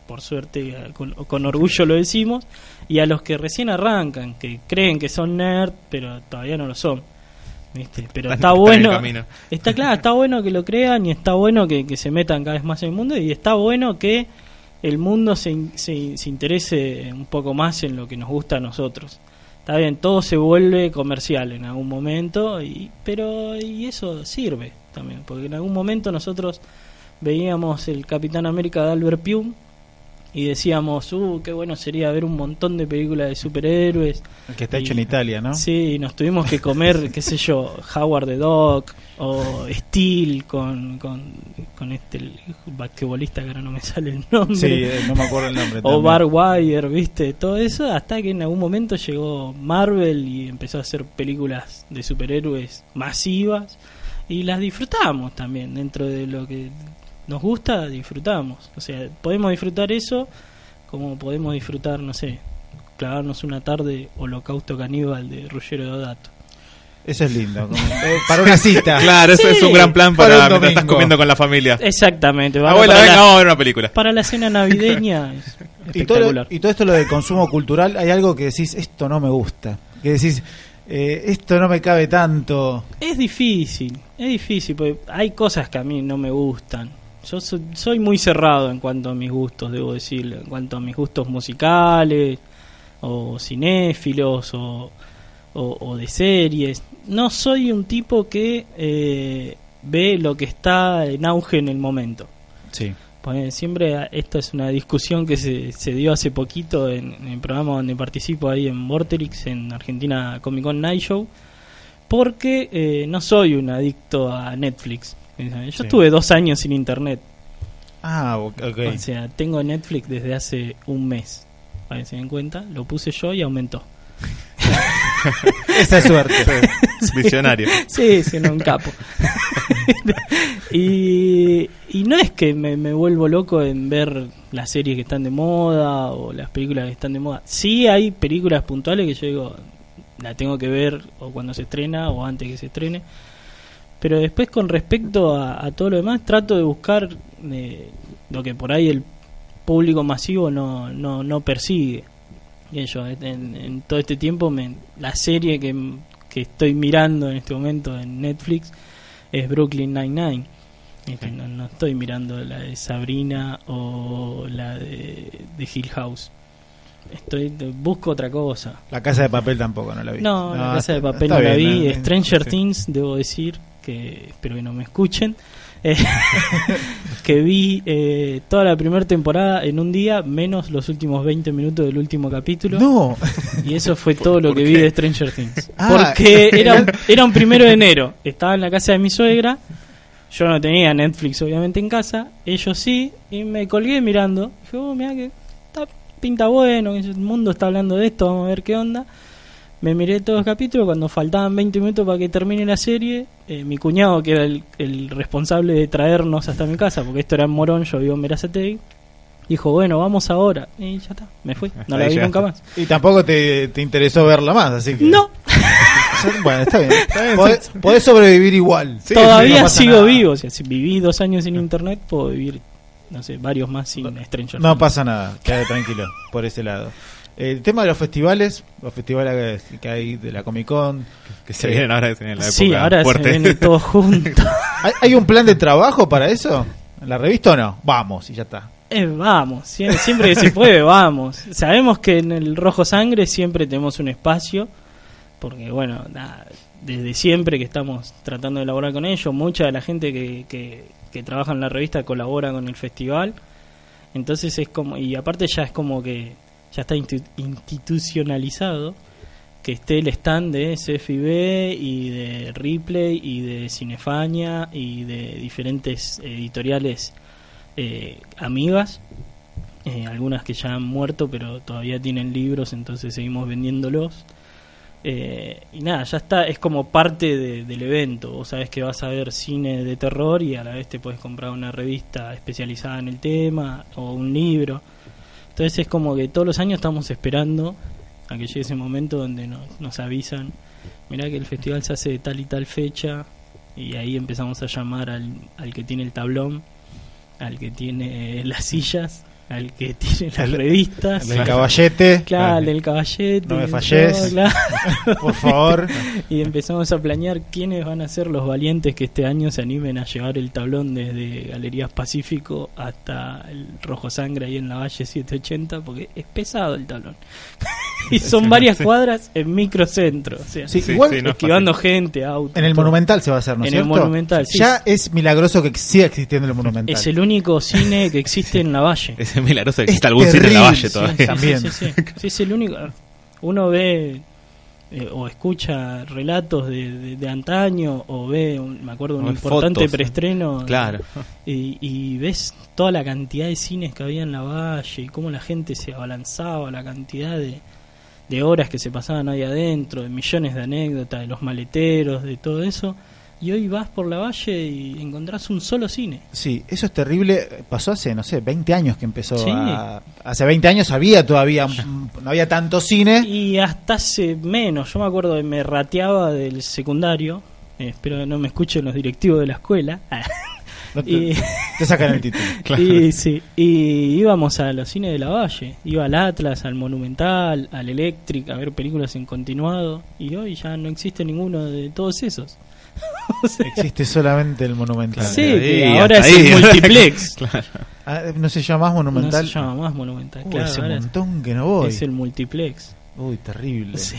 [SPEAKER 3] por suerte, con, con orgullo lo decimos, y a los que recién arrancan, que creen que son nerd, pero todavía no lo son. ¿Viste? Pero está bueno, está claro, está bueno que lo crean y está bueno que, que se metan cada vez más en el mundo y está bueno que el mundo se, se interese un poco más en lo que nos gusta a nosotros. Está bien, todo se vuelve comercial en algún momento, y, pero y eso sirve también, porque en algún momento nosotros veíamos el Capitán América de Albert Pyun y decíamos, uh, qué bueno sería ver un montón de películas de superhéroes.
[SPEAKER 1] El que está
[SPEAKER 3] Y-
[SPEAKER 1] hecho en Italia, ¿no?
[SPEAKER 3] Sí, nos tuvimos que comer, qué sé yo, Howard the Dog o Steel con, con, con este el basquetbolista que ahora no me sale el nombre.
[SPEAKER 1] Sí, eh, no me acuerdo el nombre.
[SPEAKER 3] o. Bar Wire, viste, todo eso, hasta que en algún momento llegó Marvel y empezó a hacer películas de superhéroes masivas y las disfrutamos también dentro de lo que nos gusta, disfrutamos. O sea, podemos disfrutar eso como podemos disfrutar, no sé, clavarnos una tarde Holocausto Caníbal de Ruggero Dodato.
[SPEAKER 1] Eso es lindo. como- eh, para una cita.
[SPEAKER 2] Claro, eso
[SPEAKER 3] Sí.
[SPEAKER 2] es un gran plan
[SPEAKER 1] Para
[SPEAKER 2] para, mientras estás comiendo con la familia.
[SPEAKER 3] Exactamente, va-
[SPEAKER 2] Abuela,
[SPEAKER 3] para,
[SPEAKER 2] venga,
[SPEAKER 3] la,
[SPEAKER 2] vamos a ver una película.
[SPEAKER 3] para la cena navideña es
[SPEAKER 1] Y todo,
[SPEAKER 3] espectacular.
[SPEAKER 1] y todo esto lo de consumo cultural, hay algo que decís, esto no me gusta. Que decís, eh, esto no me cabe tanto.
[SPEAKER 3] Es difícil, es difícil, porque hay cosas que a mí no me gustan. Yo soy, soy muy cerrado en cuanto a mis gustos, debo decirlo, en cuanto a mis gustos musicales, o cinéfilos, o, o, o de series. No soy un tipo que eh, ve lo que está en auge en el momento.
[SPEAKER 1] Sí.
[SPEAKER 3] Pues siempre esta es una discusión que se, se dio hace poquito en, en el programa donde participo ahí en Vorterix, en Argentina Comic Con Night Show, porque eh, no soy un adicto a Netflix. Yo
[SPEAKER 1] Sí.
[SPEAKER 3] estuve dos años sin internet.
[SPEAKER 1] Ah, ok.
[SPEAKER 3] O sea, tengo Netflix desde hace un mes. Para que se den cuenta, lo puse yo y aumentó.
[SPEAKER 1] Esa es suerte.
[SPEAKER 2] Visionario.
[SPEAKER 3] Sí, siendo un capo. y, y no es que me, me vuelvo loco en ver las series que están de moda o las películas que están de moda. Sí hay películas puntuales que yo digo, la tengo que ver o cuando se estrena o antes que se estrene. Pero después con respecto a, a todo lo demás, trato de buscar eh, lo que por ahí el público masivo no, no, no persigue. Y yo, en, en todo este tiempo, me, la serie que, que estoy mirando en este momento en Netflix es Brooklyn Nine-Nine. No, no estoy mirando la de Sabrina o la de, de Hill House. Estoy, busco otra cosa.
[SPEAKER 1] La casa de papel tampoco, no la vi.
[SPEAKER 3] No, la casa de papel no la vi.
[SPEAKER 1] ¿no?
[SPEAKER 3] Stranger
[SPEAKER 1] Sí.
[SPEAKER 3] Things, debo decir, que espero que no me escuchen. eh, que vi eh, toda la primera temporada en un día, menos los últimos 20 minutos del último capítulo.
[SPEAKER 1] No,
[SPEAKER 3] Y eso fue todo lo que
[SPEAKER 2] qué?
[SPEAKER 3] vi de Stranger Things.
[SPEAKER 1] Ah.
[SPEAKER 3] Porque era era un primero de enero. Estaba en la casa de mi suegra. Yo no tenía Netflix, obviamente, en casa. Ellos sí. Y me colgué mirando. Dije, oh, mira que está, pinta bueno. El mundo está hablando de esto. Vamos a ver qué onda. Me miré todos los capítulos. Cuando faltaban 20 minutos para que termine la serie, eh, mi cuñado, que era el, el responsable de traernos hasta mi casa, porque esto era en Morón, yo vivo en Verazategui, dijo, bueno, vamos ahora. Y ya está, me fui.
[SPEAKER 2] Hasta
[SPEAKER 3] No la vi
[SPEAKER 2] llegaste.
[SPEAKER 3] nunca más.
[SPEAKER 1] y tampoco te, te interesó verla más, así que.
[SPEAKER 3] No,
[SPEAKER 1] Bueno, está bien. Podés, podés sobrevivir igual.
[SPEAKER 2] Sí,
[SPEAKER 3] todavía
[SPEAKER 1] no
[SPEAKER 3] sigo
[SPEAKER 1] nada.
[SPEAKER 3] vivo. O sea, si viví dos años sin internet, puedo vivir, no sé, varios más sin Stranger
[SPEAKER 1] No
[SPEAKER 3] Things.
[SPEAKER 1] pasa nada, quédate tranquilo por ese lado. El tema de los festivales, los festivales que, hay de la Comic Con,
[SPEAKER 2] Que se vienen ahora que se viene la época
[SPEAKER 3] Sí, ahora
[SPEAKER 2] fuerte.
[SPEAKER 3] se viene todo junto.
[SPEAKER 1] ¿hay, hay un plan de trabajo para eso? ¿En la revista o no? Vamos, y ya está.
[SPEAKER 3] Eh, vamos, siempre, siempre que se puede, vamos. Sabemos que en el Rojo Sangre siempre tenemos un espacio, porque bueno, nada, desde siempre que estamos tratando de elaborar con ellos, mucha de la gente que, que, que trabaja en la revista colabora con el festival, entonces es como, y aparte ya es como que ya está institucionalizado que esté el stand de CFIB y de Ripley y de Cinefaña y de diferentes editoriales eh, amigas, eh, algunas que ya han muerto pero todavía tienen libros, entonces seguimos vendiéndolos. Eh, y nada, ya está, es como parte de- del evento. Vos sabés que vas a ver cine de terror y a la vez te puedes comprar una revista especializada en el tema o un libro. Entonces es como que todos los años estamos esperando a que llegue ese momento donde nos, nos avisan, mirá que el festival se hace de tal y tal fecha y ahí empezamos a llamar al, al que tiene el tablón, al que tiene las sillas, al que tiene las
[SPEAKER 1] El-
[SPEAKER 3] revistas.
[SPEAKER 1] El del caballete,
[SPEAKER 3] Claro, el del caballete.
[SPEAKER 1] No me falles.
[SPEAKER 3] todo, claro.
[SPEAKER 1] por favor.
[SPEAKER 3] Y empezamos a planear quiénes van a ser los valientes que este año se animen a llevar el tablón desde Galerías Pacífico hasta el Rojo Sangre ahí en la Valle 780, porque es pesado el tablón. y son varias cuadras en microcentro, o sea,
[SPEAKER 1] Sí,
[SPEAKER 2] Sí,
[SPEAKER 1] igual
[SPEAKER 2] sí, no
[SPEAKER 3] esquivando gente, autos.
[SPEAKER 1] en el
[SPEAKER 3] todo.
[SPEAKER 1] Monumental se va a hacer, ¿no es
[SPEAKER 3] En el
[SPEAKER 1] cierto?
[SPEAKER 3] Monumental, sí.
[SPEAKER 1] Ya es milagroso que siga existiendo el Monumental.
[SPEAKER 3] Es el único cine que existe en la Valle.
[SPEAKER 2] Es milagroso que
[SPEAKER 1] Es
[SPEAKER 2] exista algún cine en la valle
[SPEAKER 1] sí,
[SPEAKER 2] todavía.
[SPEAKER 1] sí. También.
[SPEAKER 3] Sí, sí, sí. Sí, es el único. Uno ve eh, o escucha relatos de, de, de antaño o ve, un- me acuerdo, un
[SPEAKER 2] O
[SPEAKER 3] importante
[SPEAKER 2] fotos.
[SPEAKER 3] preestreno.
[SPEAKER 2] Claro.
[SPEAKER 3] Y, y ves toda la cantidad de cines que había en la valle y cómo la gente se abalanzaba, la cantidad de, de horas que se pasaban ahí adentro, de millones de anécdotas, de los maleteros, de todo eso. Y hoy vas por la valle y encontrás un solo cine.
[SPEAKER 1] Sí, eso es terrible. Pasó hace, no sé, 20 años que empezó
[SPEAKER 3] Sí.
[SPEAKER 1] a... Hace 20 años había todavía, no había tanto cine.
[SPEAKER 3] Y hasta hace menos, yo me acuerdo que me rateaba del secundario, eh, espero que no me escuchen los directivos de la escuela.
[SPEAKER 1] No te,
[SPEAKER 3] y,
[SPEAKER 1] te sacan el título.
[SPEAKER 3] y, sí, y íbamos a los cines de la Valle, iba al Atlas, al Monumental, al Electric, a ver películas en continuado, y hoy ya no existe ninguno de todos esos. O sea,
[SPEAKER 1] Existe solamente el Monumental.
[SPEAKER 3] sí, que ahora es
[SPEAKER 2] ahí.
[SPEAKER 3] el multiplex.
[SPEAKER 2] Claro.
[SPEAKER 1] Ah, no se llama más Monumental.
[SPEAKER 3] No se llama más Monumental,
[SPEAKER 1] Uy,
[SPEAKER 3] claro,
[SPEAKER 1] hace un
[SPEAKER 3] ahora es-
[SPEAKER 1] montón que no voy.
[SPEAKER 3] es el multiplex.
[SPEAKER 1] Uy, terrible.
[SPEAKER 3] Sí,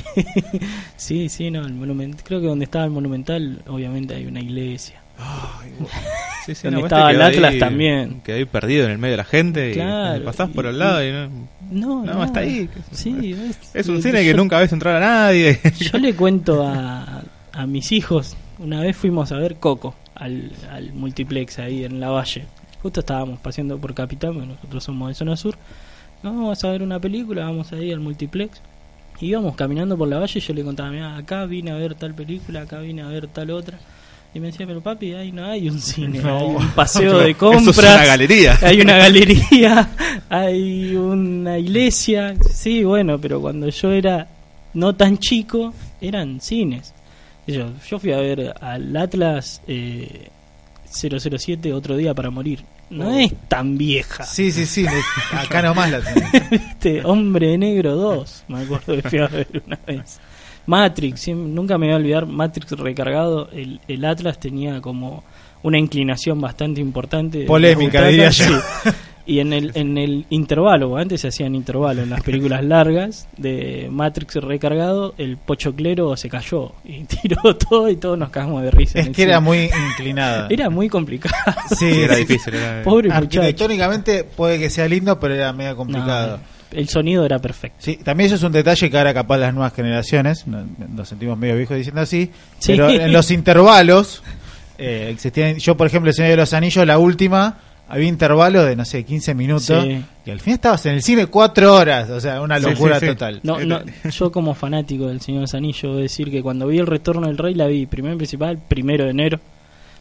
[SPEAKER 3] sí, sí, no, el monumento, creo que donde estaba el Monumental, obviamente hay una iglesia.
[SPEAKER 2] Sí, sí,
[SPEAKER 3] Donde
[SPEAKER 2] no,
[SPEAKER 3] estaba el Atlas
[SPEAKER 2] ahí-
[SPEAKER 3] tamén.
[SPEAKER 2] Quedó ahí perdido en el medio de la gente
[SPEAKER 3] Claro,
[SPEAKER 2] y pasás por
[SPEAKER 3] y-
[SPEAKER 2] al lado y no,
[SPEAKER 3] No,
[SPEAKER 2] no,
[SPEAKER 3] nada.
[SPEAKER 2] está ahí.
[SPEAKER 3] Sí, es,
[SPEAKER 2] Es un
[SPEAKER 3] yo-
[SPEAKER 2] cine que nunca ves entrar a nadie.
[SPEAKER 3] Yo le cuento a, a mis hijos, una vez fuimos a ver Coco al, al multiplex ahí en la valle. Justo estábamos paseando por Capital, nosotros somos de zona sur. No, vamos a ver una película, vamos ahí al multiplex. Y íbamos caminando por la valle y yo le contaba, mira, acá vine a ver tal película, acá vine a ver tal otra. Y me decía, pero papi, ahí no hay un cine,
[SPEAKER 1] No.
[SPEAKER 3] hay un paseo de
[SPEAKER 2] Eso es
[SPEAKER 3] compras.
[SPEAKER 2] una galería.
[SPEAKER 3] Hay una galería, hay una iglesia. Sí, bueno, pero cuando yo era no tan chico, eran cines. Yo, yo fui a ver al Atlas eh, 007 otro día para morir. No
[SPEAKER 1] Oh.
[SPEAKER 3] es tan vieja.
[SPEAKER 1] Sí, sí, sí. acá nomás la.
[SPEAKER 3] ¿Viste? Hombre Negro 2, me acuerdo que fui a ver una vez. Matrix, nunca me voy a olvidar, Matrix recargado, el, el Atlas tenía como una inclinación bastante importante.
[SPEAKER 1] Polémica, diría yo.
[SPEAKER 3] sí. Y en el, en el intervalo, antes se hacían intervalos en las películas largas de Matrix recargado, el pochoclero se cayó y tiró todo y todos nos cagamos de risa.
[SPEAKER 1] Es que era
[SPEAKER 3] cine.
[SPEAKER 1] muy inclinada.
[SPEAKER 3] Era muy complicado.
[SPEAKER 1] Sí,
[SPEAKER 2] era difícil. Era,
[SPEAKER 3] Pobre muchacho.
[SPEAKER 1] Arquitectónicamente puede que sea lindo, pero era medio
[SPEAKER 3] No,
[SPEAKER 1] complicado.
[SPEAKER 3] el sonido era perfecto.
[SPEAKER 1] Sí, también eso es un detalle que ahora capaz las nuevas generaciones, no- nos sentimos medio viejos diciendo así,
[SPEAKER 3] Sí.
[SPEAKER 1] pero en los intervalos, eh, existían, yo por ejemplo, el Señor de los Anillos, la última, había intervalos de, no sé, 15 minutos,
[SPEAKER 3] Sí.
[SPEAKER 1] y al fin estabas en el cine cuatro horas, o sea, una locura
[SPEAKER 2] sí, sí.
[SPEAKER 1] total.
[SPEAKER 3] No, no, yo como fanático del Señor de los Anillos, voy a decir que cuando vi El Retorno del Rey la vi primero principal, primero de enero,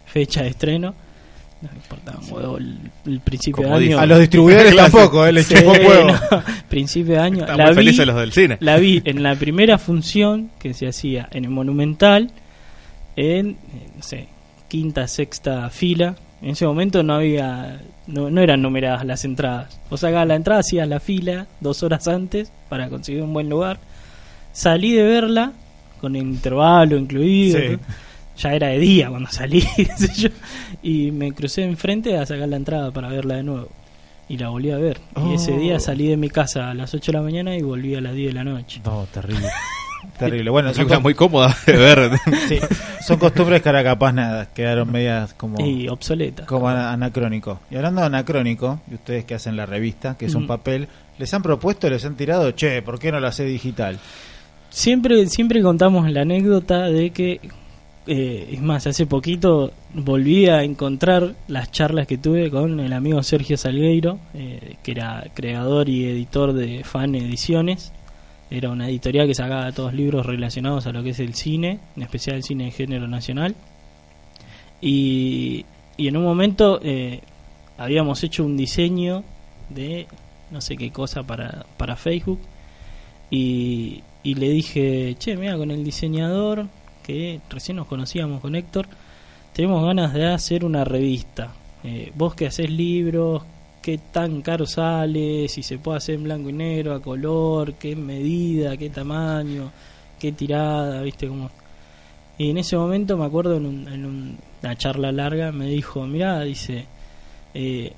[SPEAKER 3] fecha de estreno. No me importaba un huevo el, el principio
[SPEAKER 2] Como
[SPEAKER 3] de
[SPEAKER 2] dice.
[SPEAKER 3] año.
[SPEAKER 1] A los distribuidores tampoco, eh, les
[SPEAKER 3] Sí,
[SPEAKER 1] chupó huevo.
[SPEAKER 3] no, principio de año.
[SPEAKER 2] Estaban
[SPEAKER 3] La
[SPEAKER 2] muy
[SPEAKER 3] vi,
[SPEAKER 2] felices los del cine.
[SPEAKER 3] la vi en la primera función que se hacía en el Monumental, en, eh, no sé, quinta, sexta fila. En ese momento no había, no, no eran numeradas las entradas. O sacabas la entrada, hacías la fila dos horas antes para conseguir un buen lugar. Salí de verla, con el intervalo incluido.
[SPEAKER 1] Sí.
[SPEAKER 3] ¿no? Ya era de día cuando salí, yo, y me crucé enfrente a sacar la entrada para verla de nuevo. Y la volví a ver. Y ese
[SPEAKER 1] Oh.
[SPEAKER 3] día salí de mi casa a las 8 de la mañana y volví a las 10 de la noche.
[SPEAKER 1] No, terrible. terrible. Bueno, son,
[SPEAKER 2] muy cómoda de ver.
[SPEAKER 1] sí, son costumbres que ahora capaz nada, quedaron medias como...
[SPEAKER 3] Y obsoleta.
[SPEAKER 1] como ana- anacrónico. Y hablando de anacrónico, y ustedes que hacen la revista, que es un
[SPEAKER 3] Mm.
[SPEAKER 1] papel, les han propuesto, les han tirado, che, ¿por qué no lo hace digital?
[SPEAKER 3] Siempre, siempre contamos la anécdota de que, eh, es más, hace poquito volví a encontrar las charlas que tuve con el amigo Sergio Salgueiro, eh, que era creador y editor de Fan Ediciones. Era una editorial que sacaba todos libros relacionados a lo que es el cine, en especial el cine de género nacional. Y, y en un momento eh, habíamos hecho un diseño de no sé qué cosa para, para Facebook y, le dije, che, mira, con el diseñador, que recién nos conocíamos con Héctor, tenemos ganas de hacer una revista. Eh, vos que haces libros, qué tan caro sale, si se puede hacer en blanco y negro, a color, qué medida, qué tamaño, qué tirada, viste cómo... Y en ese momento me acuerdo en, un- en un- una charla larga, me dijo, mirá, dice, eh,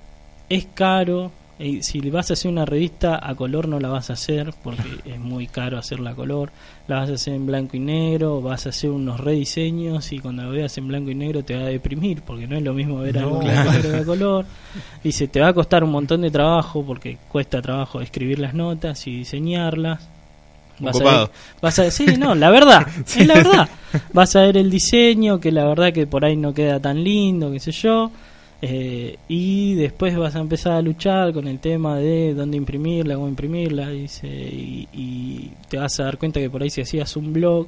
[SPEAKER 3] es caro, eh, si vas a hacer una revista a color no la vas a hacer porque es muy caro hacerla a color, la vas a hacer en blanco y negro, vas a hacer unos rediseños y cuando lo veas en blanco y negro te va a deprimir porque no es lo mismo ver algo
[SPEAKER 1] No.
[SPEAKER 3] blanco y negro que a color. Dice, te va a costar un montón de trabajo porque cuesta trabajo escribir las notas y diseñarlas. Vas a, ver, vas a sí, no, la verdad, es la verdad. Vas a ver el diseño, que la verdad que por ahí no queda tan lindo, qué sé yo. Eh, y después vas a empezar a luchar con el tema de dónde imprimirla, cómo imprimirla, dice, y, y te vas a dar cuenta que por ahí si hacías un blog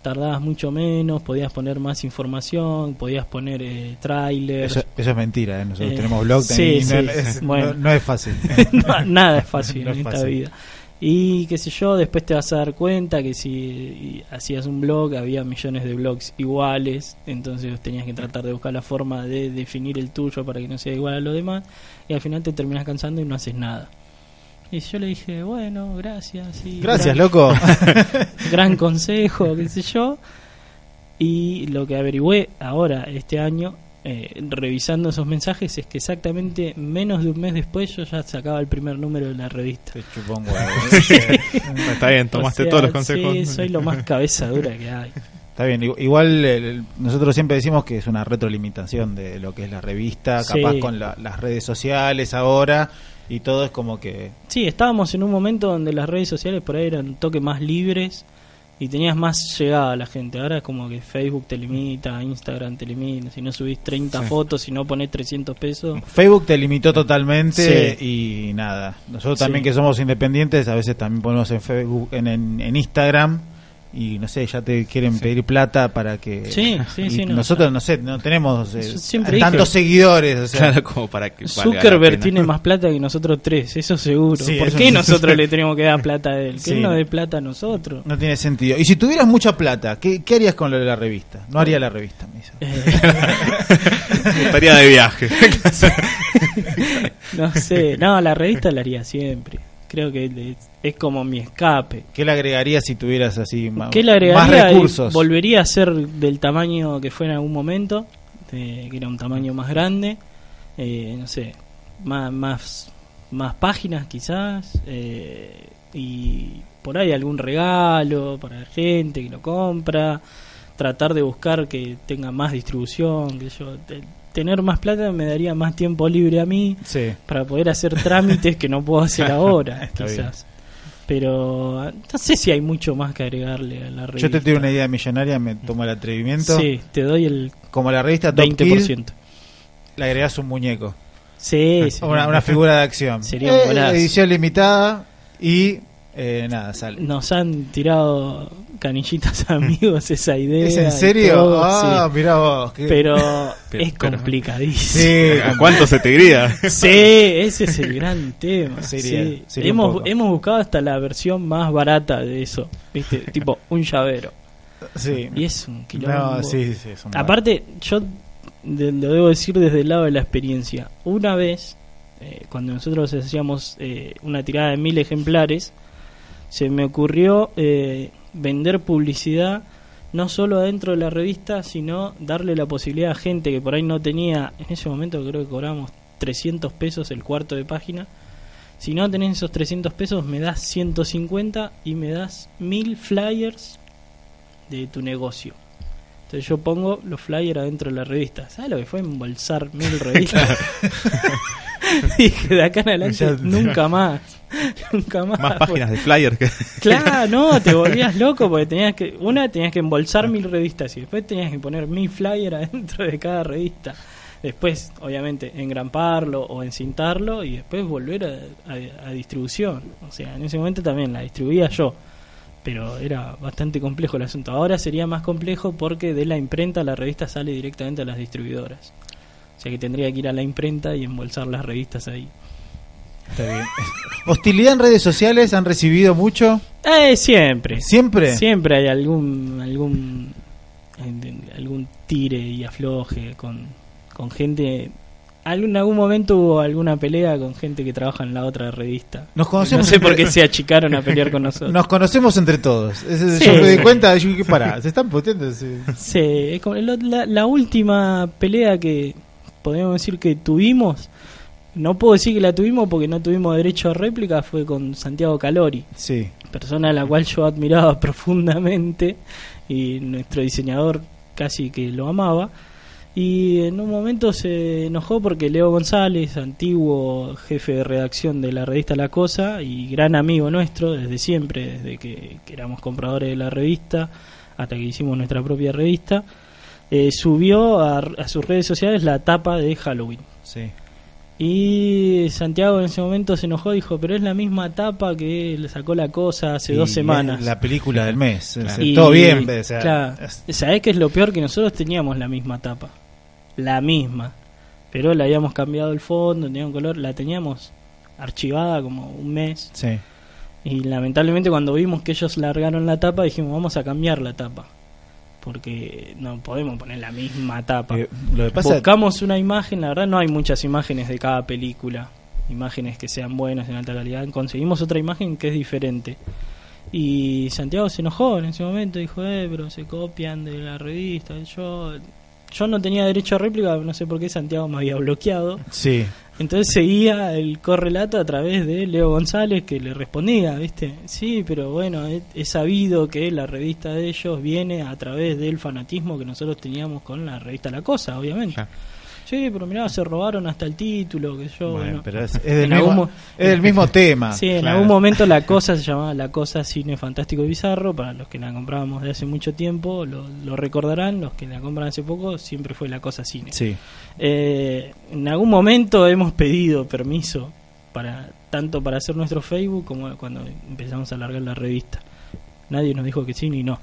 [SPEAKER 3] tardabas mucho menos, podías poner más información, podías poner eh, trailers,
[SPEAKER 1] Eso, eso es mentira, ¿eh? nosotros
[SPEAKER 3] Eh,
[SPEAKER 1] tenemos blog
[SPEAKER 3] sí,
[SPEAKER 1] no,
[SPEAKER 3] sí,
[SPEAKER 1] es,
[SPEAKER 3] bueno.
[SPEAKER 1] no- no es fácil.
[SPEAKER 3] No, nada es fácil en
[SPEAKER 1] es
[SPEAKER 3] esta
[SPEAKER 1] fácil.
[SPEAKER 3] vida. Y qué sé yo, después te vas a dar cuenta que si hacías un blog había millones de blogs iguales, entonces tenías que tratar de buscar la forma de definir el tuyo para que no sea igual a los demás y al final te terminas cansando y no haces nada. Y yo le dije, bueno, gracias. sí,
[SPEAKER 1] Gracias,
[SPEAKER 3] gran-
[SPEAKER 1] loco.
[SPEAKER 3] gran consejo, qué sé yo. Y lo que averigüé ahora, este año, eh, revisando esos mensajes, es que exactamente menos de un mes después yo ya sacaba el primer número de la revista.
[SPEAKER 1] Te chupó un huevo.
[SPEAKER 2] Está bien, tomaste
[SPEAKER 3] O sea,
[SPEAKER 2] todos los consejos.
[SPEAKER 3] Sí, soy lo más cabeza dura que hay.
[SPEAKER 1] Está bien, igu- igual el- nosotros siempre decimos que es una retroalimentación de lo que es la revista,
[SPEAKER 3] Sí.
[SPEAKER 1] capaz con la- las redes sociales ahora y todo es como que
[SPEAKER 3] Sí, estábamos en un momento donde las redes sociales por ahí eran un toque más libres y tenías más llegada a la gente. Ahora es como que Facebook te limita, Instagram te limita. Si no subís 30
[SPEAKER 2] Sí.
[SPEAKER 3] fotos, si no pones 300 pesos.
[SPEAKER 1] Facebook te limitó totalmente
[SPEAKER 3] Sí.
[SPEAKER 1] y nada. Nosotros
[SPEAKER 3] Sí.
[SPEAKER 1] también que somos independientes, a veces también ponemos en Facebook, en, en, en Instagram y no sé, ya te quieren pedir plata para que...
[SPEAKER 3] Sí, sí, sí, no,
[SPEAKER 1] nosotros,
[SPEAKER 3] o sea,
[SPEAKER 1] no sé, no tenemos eh, tantos
[SPEAKER 3] dije-
[SPEAKER 1] seguidores. O sea,
[SPEAKER 2] Claro, como para que
[SPEAKER 3] Zuckerberg tiene más plata que nosotros tres, eso seguro.
[SPEAKER 1] Sí,
[SPEAKER 3] ¿Por
[SPEAKER 1] eso
[SPEAKER 3] qué
[SPEAKER 1] no-
[SPEAKER 3] nosotros le tenemos que dar plata a él? Que
[SPEAKER 1] Sí.
[SPEAKER 3] él nos dé plata a nosotros.
[SPEAKER 1] No tiene sentido. Y si tuvieras mucha plata, ¿qué, qué harías con lo de la revista? No haría la revista, me dice.
[SPEAKER 3] Eh,
[SPEAKER 2] Estaría de viaje.
[SPEAKER 3] no sé, no, la revista la haría siempre. Creo que es, como mi escape.
[SPEAKER 1] ¿Qué le agregarías si tuvieras así ma-
[SPEAKER 3] ¿Qué le
[SPEAKER 1] más
[SPEAKER 3] agregaría?
[SPEAKER 1] recursos?
[SPEAKER 3] Volvería a ser del tamaño que fue en algún momento, de- que era un tamaño más grande, eh, no sé, más, más, más páginas quizás, eh, y por ahí algún regalo para la gente que lo compra, tratar de buscar que tenga más distribución, que yo, te- tener más plata me daría más tiempo libre a mí
[SPEAKER 1] Sí.
[SPEAKER 3] para poder hacer trámites que no puedo hacer ahora,
[SPEAKER 1] bien.
[SPEAKER 3] quizás. Pero no sé si hay mucho más que agregarle a la revista.
[SPEAKER 1] Yo te tiro una idea millonaria, me tomo el atrevimiento.
[SPEAKER 3] Sí, te doy el
[SPEAKER 1] Como la revista Top
[SPEAKER 3] 20%.
[SPEAKER 1] Kid, le agregás un muñeco.
[SPEAKER 3] Sí, sí.
[SPEAKER 1] Una, una figura de acción.
[SPEAKER 3] Sería un
[SPEAKER 1] Eh, edición limitada y eh, nada, sale.
[SPEAKER 3] Nos han tirado canillitas amigos esa idea.
[SPEAKER 1] ¿Es en serio?
[SPEAKER 3] todo,
[SPEAKER 1] ah,
[SPEAKER 3] sí.
[SPEAKER 1] mirá vos. qué-
[SPEAKER 3] Pero
[SPEAKER 2] Pero-
[SPEAKER 3] es
[SPEAKER 2] pero-
[SPEAKER 3] complicadísimo.
[SPEAKER 1] Sí,
[SPEAKER 2] ¿A cuánto se te grida?
[SPEAKER 3] Sí, ese es el gran tema.
[SPEAKER 1] Sería-
[SPEAKER 3] sí.
[SPEAKER 1] sería un
[SPEAKER 3] hemos, hemos buscado hasta la versión más barata de eso, ¿viste? tipo un llavero.
[SPEAKER 1] sí.
[SPEAKER 3] Y es un quilombo.
[SPEAKER 1] No, sí, sí, es un-
[SPEAKER 3] Aparte, yo de- lo debo decir desde el lado de la experiencia. Una vez, eh, cuando nosotros hacíamos eh, una tirada de mil ejemplares, se me ocurrió eh, vender publicidad no solo adentro de la revista, sino darle la posibilidad a gente que por ahí no tenía, en ese momento creo que cobramos 300 pesos el cuarto de página. Si no tenés esos 300 pesos, me das 150 y me das mil flyers de tu negocio. Entonces yo pongo los flyers adentro de la revista. ¿Sabes lo que fue embolsar mil revistas? Dije, de acá en adelante nunca más. Nunca más.
[SPEAKER 2] Más páginas de flyers que...
[SPEAKER 3] Claro, no, te volvías loco porque tenías que, una tenías que embolsar mil revistas y después tenías que poner mil flyers adentro de cada revista. Después, obviamente, engramparlo o encintarlo y después volver a, a- a distribución. O sea, en ese momento también la distribuía yo, pero era bastante complejo el asunto. Ahora sería más complejo porque de la imprenta la revista sale directamente a las distribuidoras. O sea que tendría que ir a la imprenta y embolsar las revistas ahí.
[SPEAKER 1] Está bien. ¿Hostilidad en redes sociales han recibido mucho?
[SPEAKER 3] Eh, siempre.
[SPEAKER 1] ¿Siempre?
[SPEAKER 3] Siempre hay algún algún algún tire y afloje con, con gente. Algún, en algún momento hubo alguna pelea con gente que trabaja en la otra revista.
[SPEAKER 1] Nos
[SPEAKER 3] No
[SPEAKER 1] conocemos
[SPEAKER 3] sé por
[SPEAKER 1] entre-
[SPEAKER 3] qué se achicaron a pelear con nosotros.
[SPEAKER 1] Nos conocemos entre todos. Ese-
[SPEAKER 3] Sí.
[SPEAKER 1] Yo me di cuenta, yo dije, pará, se están puteando. sí.
[SPEAKER 3] Sí, es como la, la última pelea que podemos decir que tuvimos, no puedo decir que la tuvimos porque no tuvimos derecho a réplica, fue con Santiago Calori.
[SPEAKER 1] Sí.
[SPEAKER 3] persona a la cual yo admiraba profundamente y nuestro diseñador casi que lo amaba. Y en un momento se enojó porque Leo González, antiguo jefe de redacción de la revista La Cosa y gran amigo nuestro desde siempre, desde que, que éramos compradores de la revista hasta que hicimos nuestra propia revista, eh, subió a, a sus redes sociales la tapa de Halloween.
[SPEAKER 1] Sí.
[SPEAKER 3] Y Santiago en ese momento se enojó, dijo, pero es la misma tapa que le sacó la cosa hace
[SPEAKER 1] Y
[SPEAKER 3] dos semanas.
[SPEAKER 1] La película del mes.
[SPEAKER 3] Y-
[SPEAKER 1] Todo bien. o sea,
[SPEAKER 3] claro. ¿Sabés qué es lo peor? Que nosotros teníamos la misma tapa. La misma. Pero le habíamos cambiado el fondo, tenía un color, la teníamos archivada como un mes.
[SPEAKER 1] sí.
[SPEAKER 3] Y lamentablemente cuando vimos que ellos largaron la tapa, dijimos, vamos a cambiar la tapa. Porque no podemos poner la misma tapa.
[SPEAKER 1] Eh, lo que pasa
[SPEAKER 3] Buscamos una imagen, la verdad no hay muchas imágenes de cada película, imágenes que sean buenas en alta calidad. Conseguimos otra imagen que es diferente. Y Santiago se enojó en ese momento, dijo, eh, pero se copian de la revista. Yo, yo no tenía derecho a réplica, no sé por qué Santiago me había bloqueado.
[SPEAKER 1] Sí.
[SPEAKER 3] Entonces seguía el correlato a través de Leo González que le respondía, ¿viste? Sí, pero bueno, he, sabido que la revista de ellos viene a través del fanatismo que nosotros teníamos con la revista La Cosa, obviamente. Sí, pero mirá, se robaron hasta el título, que yo...
[SPEAKER 1] Bueno,
[SPEAKER 3] bueno.
[SPEAKER 1] pero es, es del
[SPEAKER 3] algún
[SPEAKER 1] mismo,
[SPEAKER 3] mo-
[SPEAKER 1] es del mismo tema.
[SPEAKER 3] Sí, en algún momento la cosa se llamaba La Cosa Cine Fantástico y Bizarro, para los que la comprábamos de hace mucho tiempo, lo, lo recordarán, los que la compran hace poco, siempre fue La Cosa Cine.
[SPEAKER 1] Sí.
[SPEAKER 3] Eh, en algún momento hemos pedido permiso para tanto para hacer nuestro Facebook como cuando empezamos a largar la revista. Nadie nos dijo que sí ni no.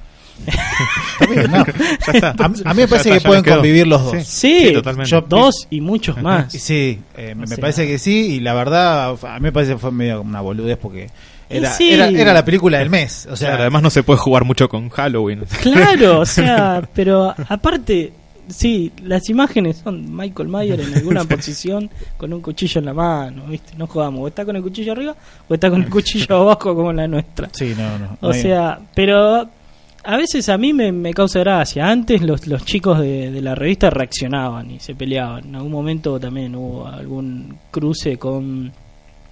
[SPEAKER 1] Está bien, no.
[SPEAKER 2] Ya está.
[SPEAKER 1] A, a mí me parece
[SPEAKER 2] está,
[SPEAKER 1] que pueden convivir los dos.
[SPEAKER 3] Sí,
[SPEAKER 2] Sí, totalmente.
[SPEAKER 1] Yo-
[SPEAKER 3] dos y muchos más.
[SPEAKER 1] Sí, eh, me parece que sí, y la verdad, a mí me parece que fue medio como una boludez porque era,
[SPEAKER 3] sí.
[SPEAKER 1] era, era la película del mes. O sea,
[SPEAKER 2] Claro, además no se puede jugar mucho con Halloween.
[SPEAKER 3] Claro, o sea, pero aparte, sí, las imágenes son Michael Mayer en alguna posición con un cuchillo en la mano, ¿viste? No jugamos, o está con el cuchillo arriba o está con el cuchillo abajo como la nuestra.
[SPEAKER 1] sí, no, no.
[SPEAKER 3] O sea, pero a veces a mí me, causa gracia. Antes los, los chicos de, de la revista reaccionaban y se peleaban. En algún momento también hubo algún cruce con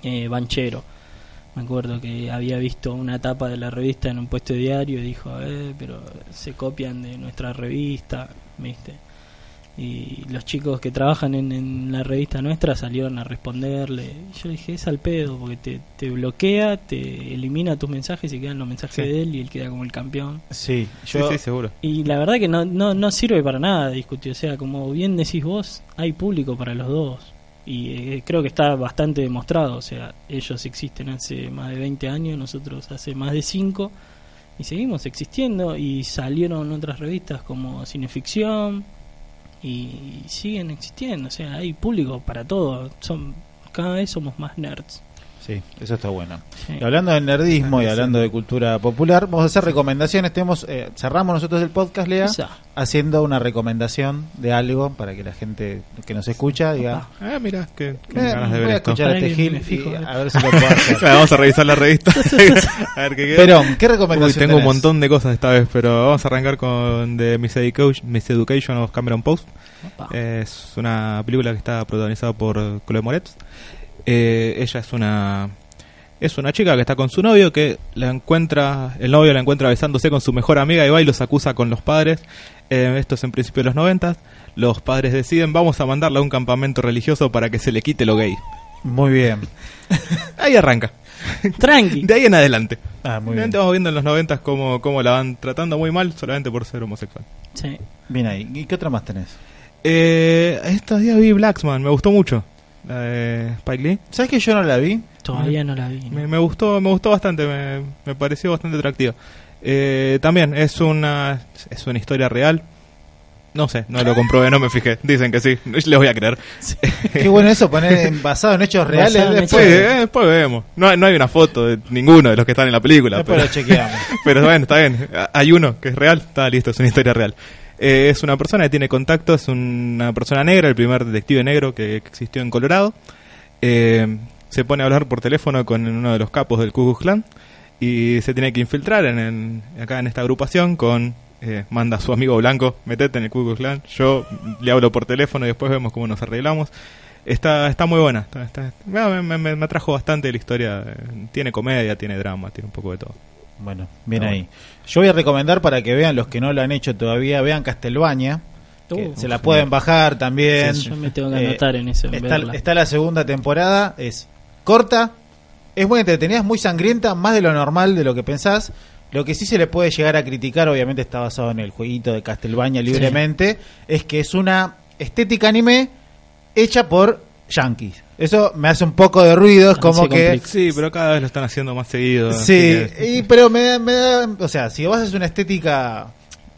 [SPEAKER 3] eh, Banchero. Me acuerdo que había visto una tapa de la revista en un puesto de diario y dijo, eh, pero se copian de nuestra revista, ¿viste? Y los chicos que trabajan en, en la revista nuestra salieron a responderle. Y yo dije, es al pedo, porque te, te bloquea, te elimina tus mensajes y quedan los mensajes
[SPEAKER 2] Sí.
[SPEAKER 3] de él y él queda como el campeón.
[SPEAKER 1] Sí,
[SPEAKER 2] Sí,
[SPEAKER 1] yo,
[SPEAKER 2] sí, seguro.
[SPEAKER 3] Y la verdad que no, no, no sirve para nada discutir. O sea, como bien decís vos, hay público para los dos. Y eh, creo que está bastante demostrado. O sea, ellos existen hace más de 20 años, nosotros hace más de 5. Y seguimos existiendo. Y salieron otras revistas como Cineficción. Y siguen existiendo. O sea, hay público para todo. Son, cada vez somos más nerds.
[SPEAKER 1] Sí, eso está bueno.
[SPEAKER 3] Sí.
[SPEAKER 1] Y hablando de nerdismo y hablando de cultura popular, vamos a hacer recomendaciones. Tenemos, eh, cerramos nosotros el podcast, Lea,
[SPEAKER 3] Esa.
[SPEAKER 1] haciendo una recomendación de algo para que la gente que nos escucha diga,
[SPEAKER 2] Ah, mira, qué, qué
[SPEAKER 1] "Eh,
[SPEAKER 2] ganas de
[SPEAKER 1] voy
[SPEAKER 2] ver
[SPEAKER 1] a
[SPEAKER 2] esto.
[SPEAKER 1] escuchar a este
[SPEAKER 3] que
[SPEAKER 1] Gil
[SPEAKER 3] fijo,
[SPEAKER 1] y a ver si lo puedo hacer.
[SPEAKER 2] Claro, vamos a revisar la revista. a ver qué queda.
[SPEAKER 1] Perón, ¿qué
[SPEAKER 2] Uy,
[SPEAKER 1] recomendación
[SPEAKER 2] tengo un
[SPEAKER 1] tenés?
[SPEAKER 2] montón de cosas esta vez, pero vamos a arrancar con The Miseducation, Miseducation of Cameron Post.
[SPEAKER 3] Opa.
[SPEAKER 2] Es una película que está protagonizada por Chloe Moretz. Eh, ella es una es una chica que está con su novio que la encuentra el novio la encuentra besándose con su mejor amiga y va y los acusa con los padres. Eh, esto es en principio de los 90. Los padres deciden vamos a mandarla a un campamento religioso para que se le quite lo gay.
[SPEAKER 1] Muy bien.
[SPEAKER 2] Ahí arranca.
[SPEAKER 3] Tranqui.
[SPEAKER 2] De ahí en adelante.
[SPEAKER 1] Ah, muy
[SPEAKER 2] Obviamente
[SPEAKER 1] bien.
[SPEAKER 2] vamos viendo en los 90 cómo, cómo la van tratando muy mal solamente por ser homosexual.
[SPEAKER 3] Sí.
[SPEAKER 1] Bien ahí. ¿Y qué otra más tenés?
[SPEAKER 2] Eh, estos días vi Blacksman, me gustó mucho. La de Spike Lee.
[SPEAKER 1] ¿Sabes que yo no la vi?
[SPEAKER 3] Todavía no la vi. ¿no?
[SPEAKER 2] Me, me gustó, me gustó bastante, me, me pareció bastante atractiva. Eh, también es una es una historia real. No sé, no lo comprobé, no me fijé. Dicen que sí, les voy a creer.
[SPEAKER 1] Qué bueno eso, poner basado en hechos reales.
[SPEAKER 3] Basado en
[SPEAKER 1] después,
[SPEAKER 2] Sí, eh, después vemos. No, hay- no hay una foto de ninguno de los que están en la película.
[SPEAKER 1] después
[SPEAKER 2] Pero,
[SPEAKER 1] lo chequeamos.
[SPEAKER 2] pero bueno, está bien. Hay uno que es real, está listo, es una historia real. Eh, es una persona que tiene contacto, es una persona negra, el primer detective negro que existió en Colorado. Eh, se pone a hablar por teléfono con uno de los capos del Ku Klan y se tiene que infiltrar en el- acá en esta agrupación con eh, manda a su amigo blanco metete en el Ku Klan yo le hablo por teléfono y después vemos cómo nos arreglamos está está muy buena está, me- me atrajo bastante la historia eh, tiene comedia tiene drama tiene un poco de todo
[SPEAKER 1] Bueno, bien
[SPEAKER 2] Ah,
[SPEAKER 1] ahí. Yo voy a recomendar para que vean los que no lo han hecho todavía, vean Castelbaña. que
[SPEAKER 3] Uh,
[SPEAKER 1] se la pueden bajar también.
[SPEAKER 3] Yo me tengo que
[SPEAKER 1] Eh,
[SPEAKER 3] anotar en eso. en
[SPEAKER 1] está la segunda temporada, es corta, es muy entretenida, es muy sangrienta, más de lo normal, de lo que pensás. Lo que sí se le puede llegar a criticar, obviamente está basado en el jueguito de Castelbaña libremente, es que es una estética anime hecha por yankees. Eso me hace un poco de ruido, es
[SPEAKER 3] Ah,
[SPEAKER 1] como que...
[SPEAKER 2] sí pero cada vez lo están haciendo más seguido
[SPEAKER 1] Sí,
[SPEAKER 2] que-
[SPEAKER 1] y- pero me, da- me da, o sea, si vos haces una estética,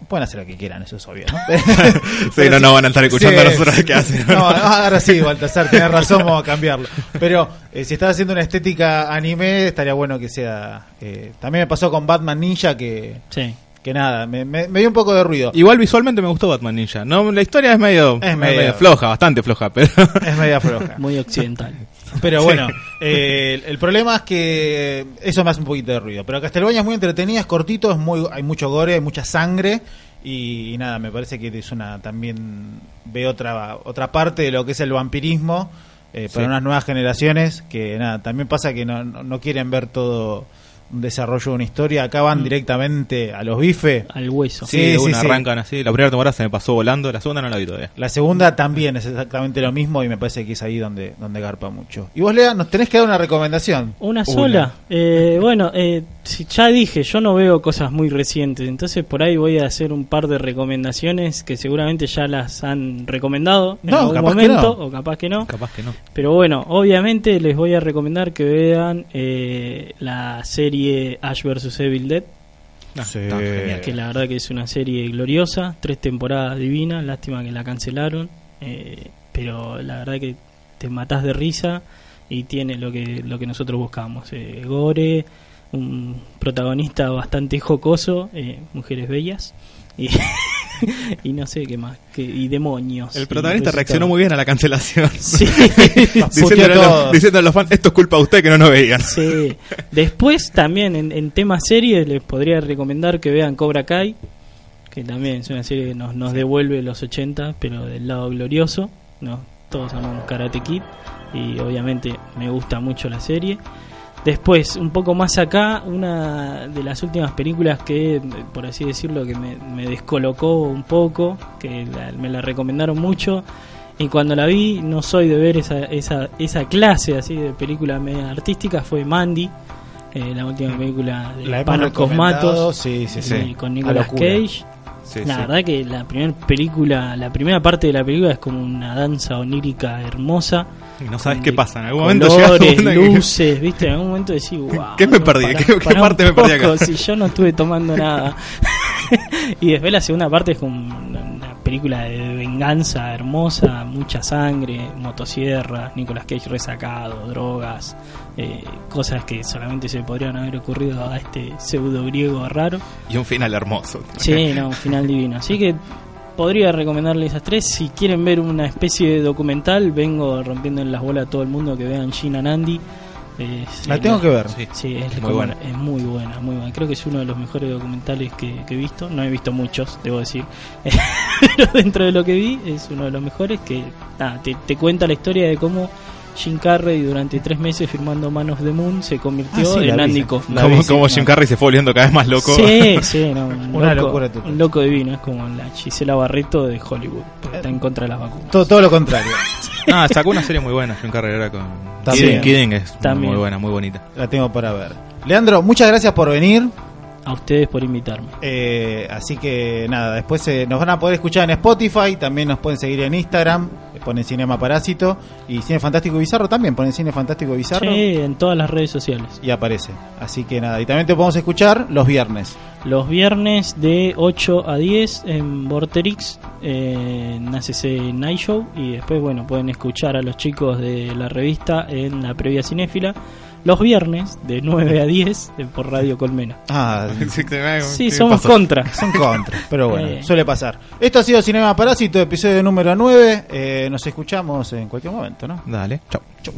[SPEAKER 1] pueden hacer lo que quieran, eso es obvio, ¿no?
[SPEAKER 2] sí no no van a estar escuchando
[SPEAKER 1] Sí,
[SPEAKER 2] a nosotros qué hacen
[SPEAKER 1] No, ahora sí, Baltasar, tenés razón, vamos a cambiarlo. Pero eh, si estás haciendo una estética anime, estaría bueno que sea. eh, también me pasó con Batman Ninja que,
[SPEAKER 3] Sí.
[SPEAKER 1] Que nada, me, me- me dio un poco de ruido.
[SPEAKER 2] Igual visualmente me gustó Batman Ninja. No, la historia es medio,
[SPEAKER 1] Es medio-
[SPEAKER 2] floja, bastante floja, pero
[SPEAKER 1] Es media floja.
[SPEAKER 3] Muy occidental.
[SPEAKER 1] Pero bueno, eh, el, el problema es que eso me hace un poquito de ruido. Pero Castelbaña es muy entretenida, es cortito, es muy, hay mucho gore, hay mucha sangre. Y, nada, me parece que es una también ve otra otra parte de lo que es el vampirismo eh, para
[SPEAKER 2] Sí.
[SPEAKER 1] unas nuevas generaciones que nada también pasa que no, no, no quieren ver todo un desarrollo de una historia. Acá van directamente a los bifes.
[SPEAKER 3] Al hueso.
[SPEAKER 2] Sí,
[SPEAKER 1] Sí, sí,
[SPEAKER 2] arrancan así. La primera temporada se me pasó volando, la segunda no la vi todavía.
[SPEAKER 1] La segunda también es exactamente lo mismo y me parece que es ahí donde, donde garpa mucho. Y vos, Lea, nos tenés que dar una recomendación.
[SPEAKER 3] Una sola. Eh, bueno, eh, si ya dije, yo no veo cosas muy recientes, entonces por ahí voy a hacer un par de recomendaciones que seguramente ya las han recomendado en
[SPEAKER 1] No,
[SPEAKER 3] algún
[SPEAKER 1] capaz que
[SPEAKER 3] momento,
[SPEAKER 1] no.
[SPEAKER 3] o capaz que no.
[SPEAKER 2] Capaz que no.
[SPEAKER 3] Pero bueno, obviamente les voy a recomendar que vean eh, la serie Ash vs. Evil Dead,
[SPEAKER 1] Sí.
[SPEAKER 2] genial.
[SPEAKER 3] que la verdad que es una serie gloriosa, tres temporadas divinas, lástima que la cancelaron, eh, pero la verdad que te matás de risa y tiene lo que lo que nosotros buscamos, eh, gore, un protagonista bastante jocoso, eh, mujeres bellas y, y no sé qué más, que, y demonios.
[SPEAKER 2] El protagonista reaccionó muy bien a la cancelación.
[SPEAKER 3] Sí.
[SPEAKER 2] diciéndole, a
[SPEAKER 1] todo.
[SPEAKER 2] los, diciéndole a los fans, esto es culpa de usted que no nos veían.
[SPEAKER 3] Sí. Después también en, en temas series les podría recomendar que vean Cobra Kai, que también es una serie que nos, nos devuelve los 80, pero del lado glorioso. No, todos amamos Karate Kid y obviamente me gusta mucho la serie. Después, un poco más acá, una de las últimas películas que, por así decirlo, que me, me descolocó un poco, que la- me la recomendaron mucho, y cuando la vi, no soy de ver esa, esa, esa clase así de película media artística, fue Mandy, eh, la última película de
[SPEAKER 1] La
[SPEAKER 3] Panos Cosmatos,
[SPEAKER 1] sí, sí,
[SPEAKER 2] sí.
[SPEAKER 3] con Nicolas. Cage.
[SPEAKER 2] Sí,
[SPEAKER 3] la
[SPEAKER 2] sí.
[SPEAKER 3] verdad que la primera película, la primera parte de la película es como una danza onírica hermosa.
[SPEAKER 2] Y no sabes qué pasa. En algún momento
[SPEAKER 3] colores,
[SPEAKER 2] que-
[SPEAKER 3] luces, ¿viste? En algún momento decís, wow.
[SPEAKER 2] ¿Qué me perdí? ¿Qué- qué parte me perdí acá?
[SPEAKER 3] Si yo no estuve tomando nada. y después la segunda parte es como una, película de venganza hermosa, mucha sangre, motosierras, Nicolas Cage resacado, drogas, eh, cosas que solamente se podrían haber ocurrido a este pseudo griego raro.
[SPEAKER 2] Y un final hermoso.
[SPEAKER 3] Sí, no, un final divino. Así que podría recomendarle esas tres. Si quieren ver una especie de documental, vengo rompiendo en las bolas a todo el mundo que vean Gina Nandi. Es-
[SPEAKER 1] La tengo que ver.
[SPEAKER 2] Sí.
[SPEAKER 3] Sí, es
[SPEAKER 2] Muy
[SPEAKER 3] como-
[SPEAKER 2] buena.
[SPEAKER 3] es muy buena, muy buena. Creo que es uno de los mejores documentales que, que he visto. No he visto muchos, debo decir. Pero dentro de lo que vi, es uno de los mejores que nada, te, te cuenta la historia de cómo Jim Carrey durante tres meses firmando Man of the Moon se convirtió
[SPEAKER 1] Ah, sí,
[SPEAKER 3] en Andy. Kaufman.
[SPEAKER 1] La
[SPEAKER 2] Como, como. Jim Carrey se fue volviendo cada vez más loco.
[SPEAKER 3] Sí, sí, no, un
[SPEAKER 1] Una
[SPEAKER 3] loco,
[SPEAKER 1] locura total.
[SPEAKER 3] un loco divino, es como la Gisela Barreto de Hollywood, porque está en contra de las vacunas.
[SPEAKER 1] Todo, todo lo contrario.
[SPEAKER 2] No, sacó una serie muy buena. Jim Carrey era con.
[SPEAKER 1] También.
[SPEAKER 2] Kidding, Kidding es
[SPEAKER 3] También.
[SPEAKER 2] muy buena, muy bonita.
[SPEAKER 1] La tengo para ver. Leandro, muchas gracias por venir.
[SPEAKER 3] A ustedes por invitarme.
[SPEAKER 1] Eh, así que nada, después eh, nos van a poder escuchar en Spotify, también nos pueden seguir en Instagram, eh, ponen Cinema Parásito y Cine Fantástico Bizarro también, ponen Cine Fantástico Bizarro
[SPEAKER 3] Sí, en todas las redes sociales.
[SPEAKER 1] y aparece. Así que nada, y también te podemos escuchar los viernes.
[SPEAKER 3] Los viernes de 8 a 10 en Vorterix, eh, en ACC Night Show. Y después, bueno, pueden escuchar a los chicos de la revista en la previa cinéfila. Los viernes de 9 a 10 eh, por Radio Colmena.
[SPEAKER 1] Ah,
[SPEAKER 3] Sí,
[SPEAKER 2] ¿Qué
[SPEAKER 3] somos
[SPEAKER 2] pasó?
[SPEAKER 3] contra.
[SPEAKER 1] son contra, pero bueno,
[SPEAKER 3] Eh.
[SPEAKER 1] suele pasar. Esto ha sido Cinema Parásito, episodio número 9. Eh, nos escuchamos en cualquier momento, ¿no?
[SPEAKER 2] Dale, chao.
[SPEAKER 1] Chau.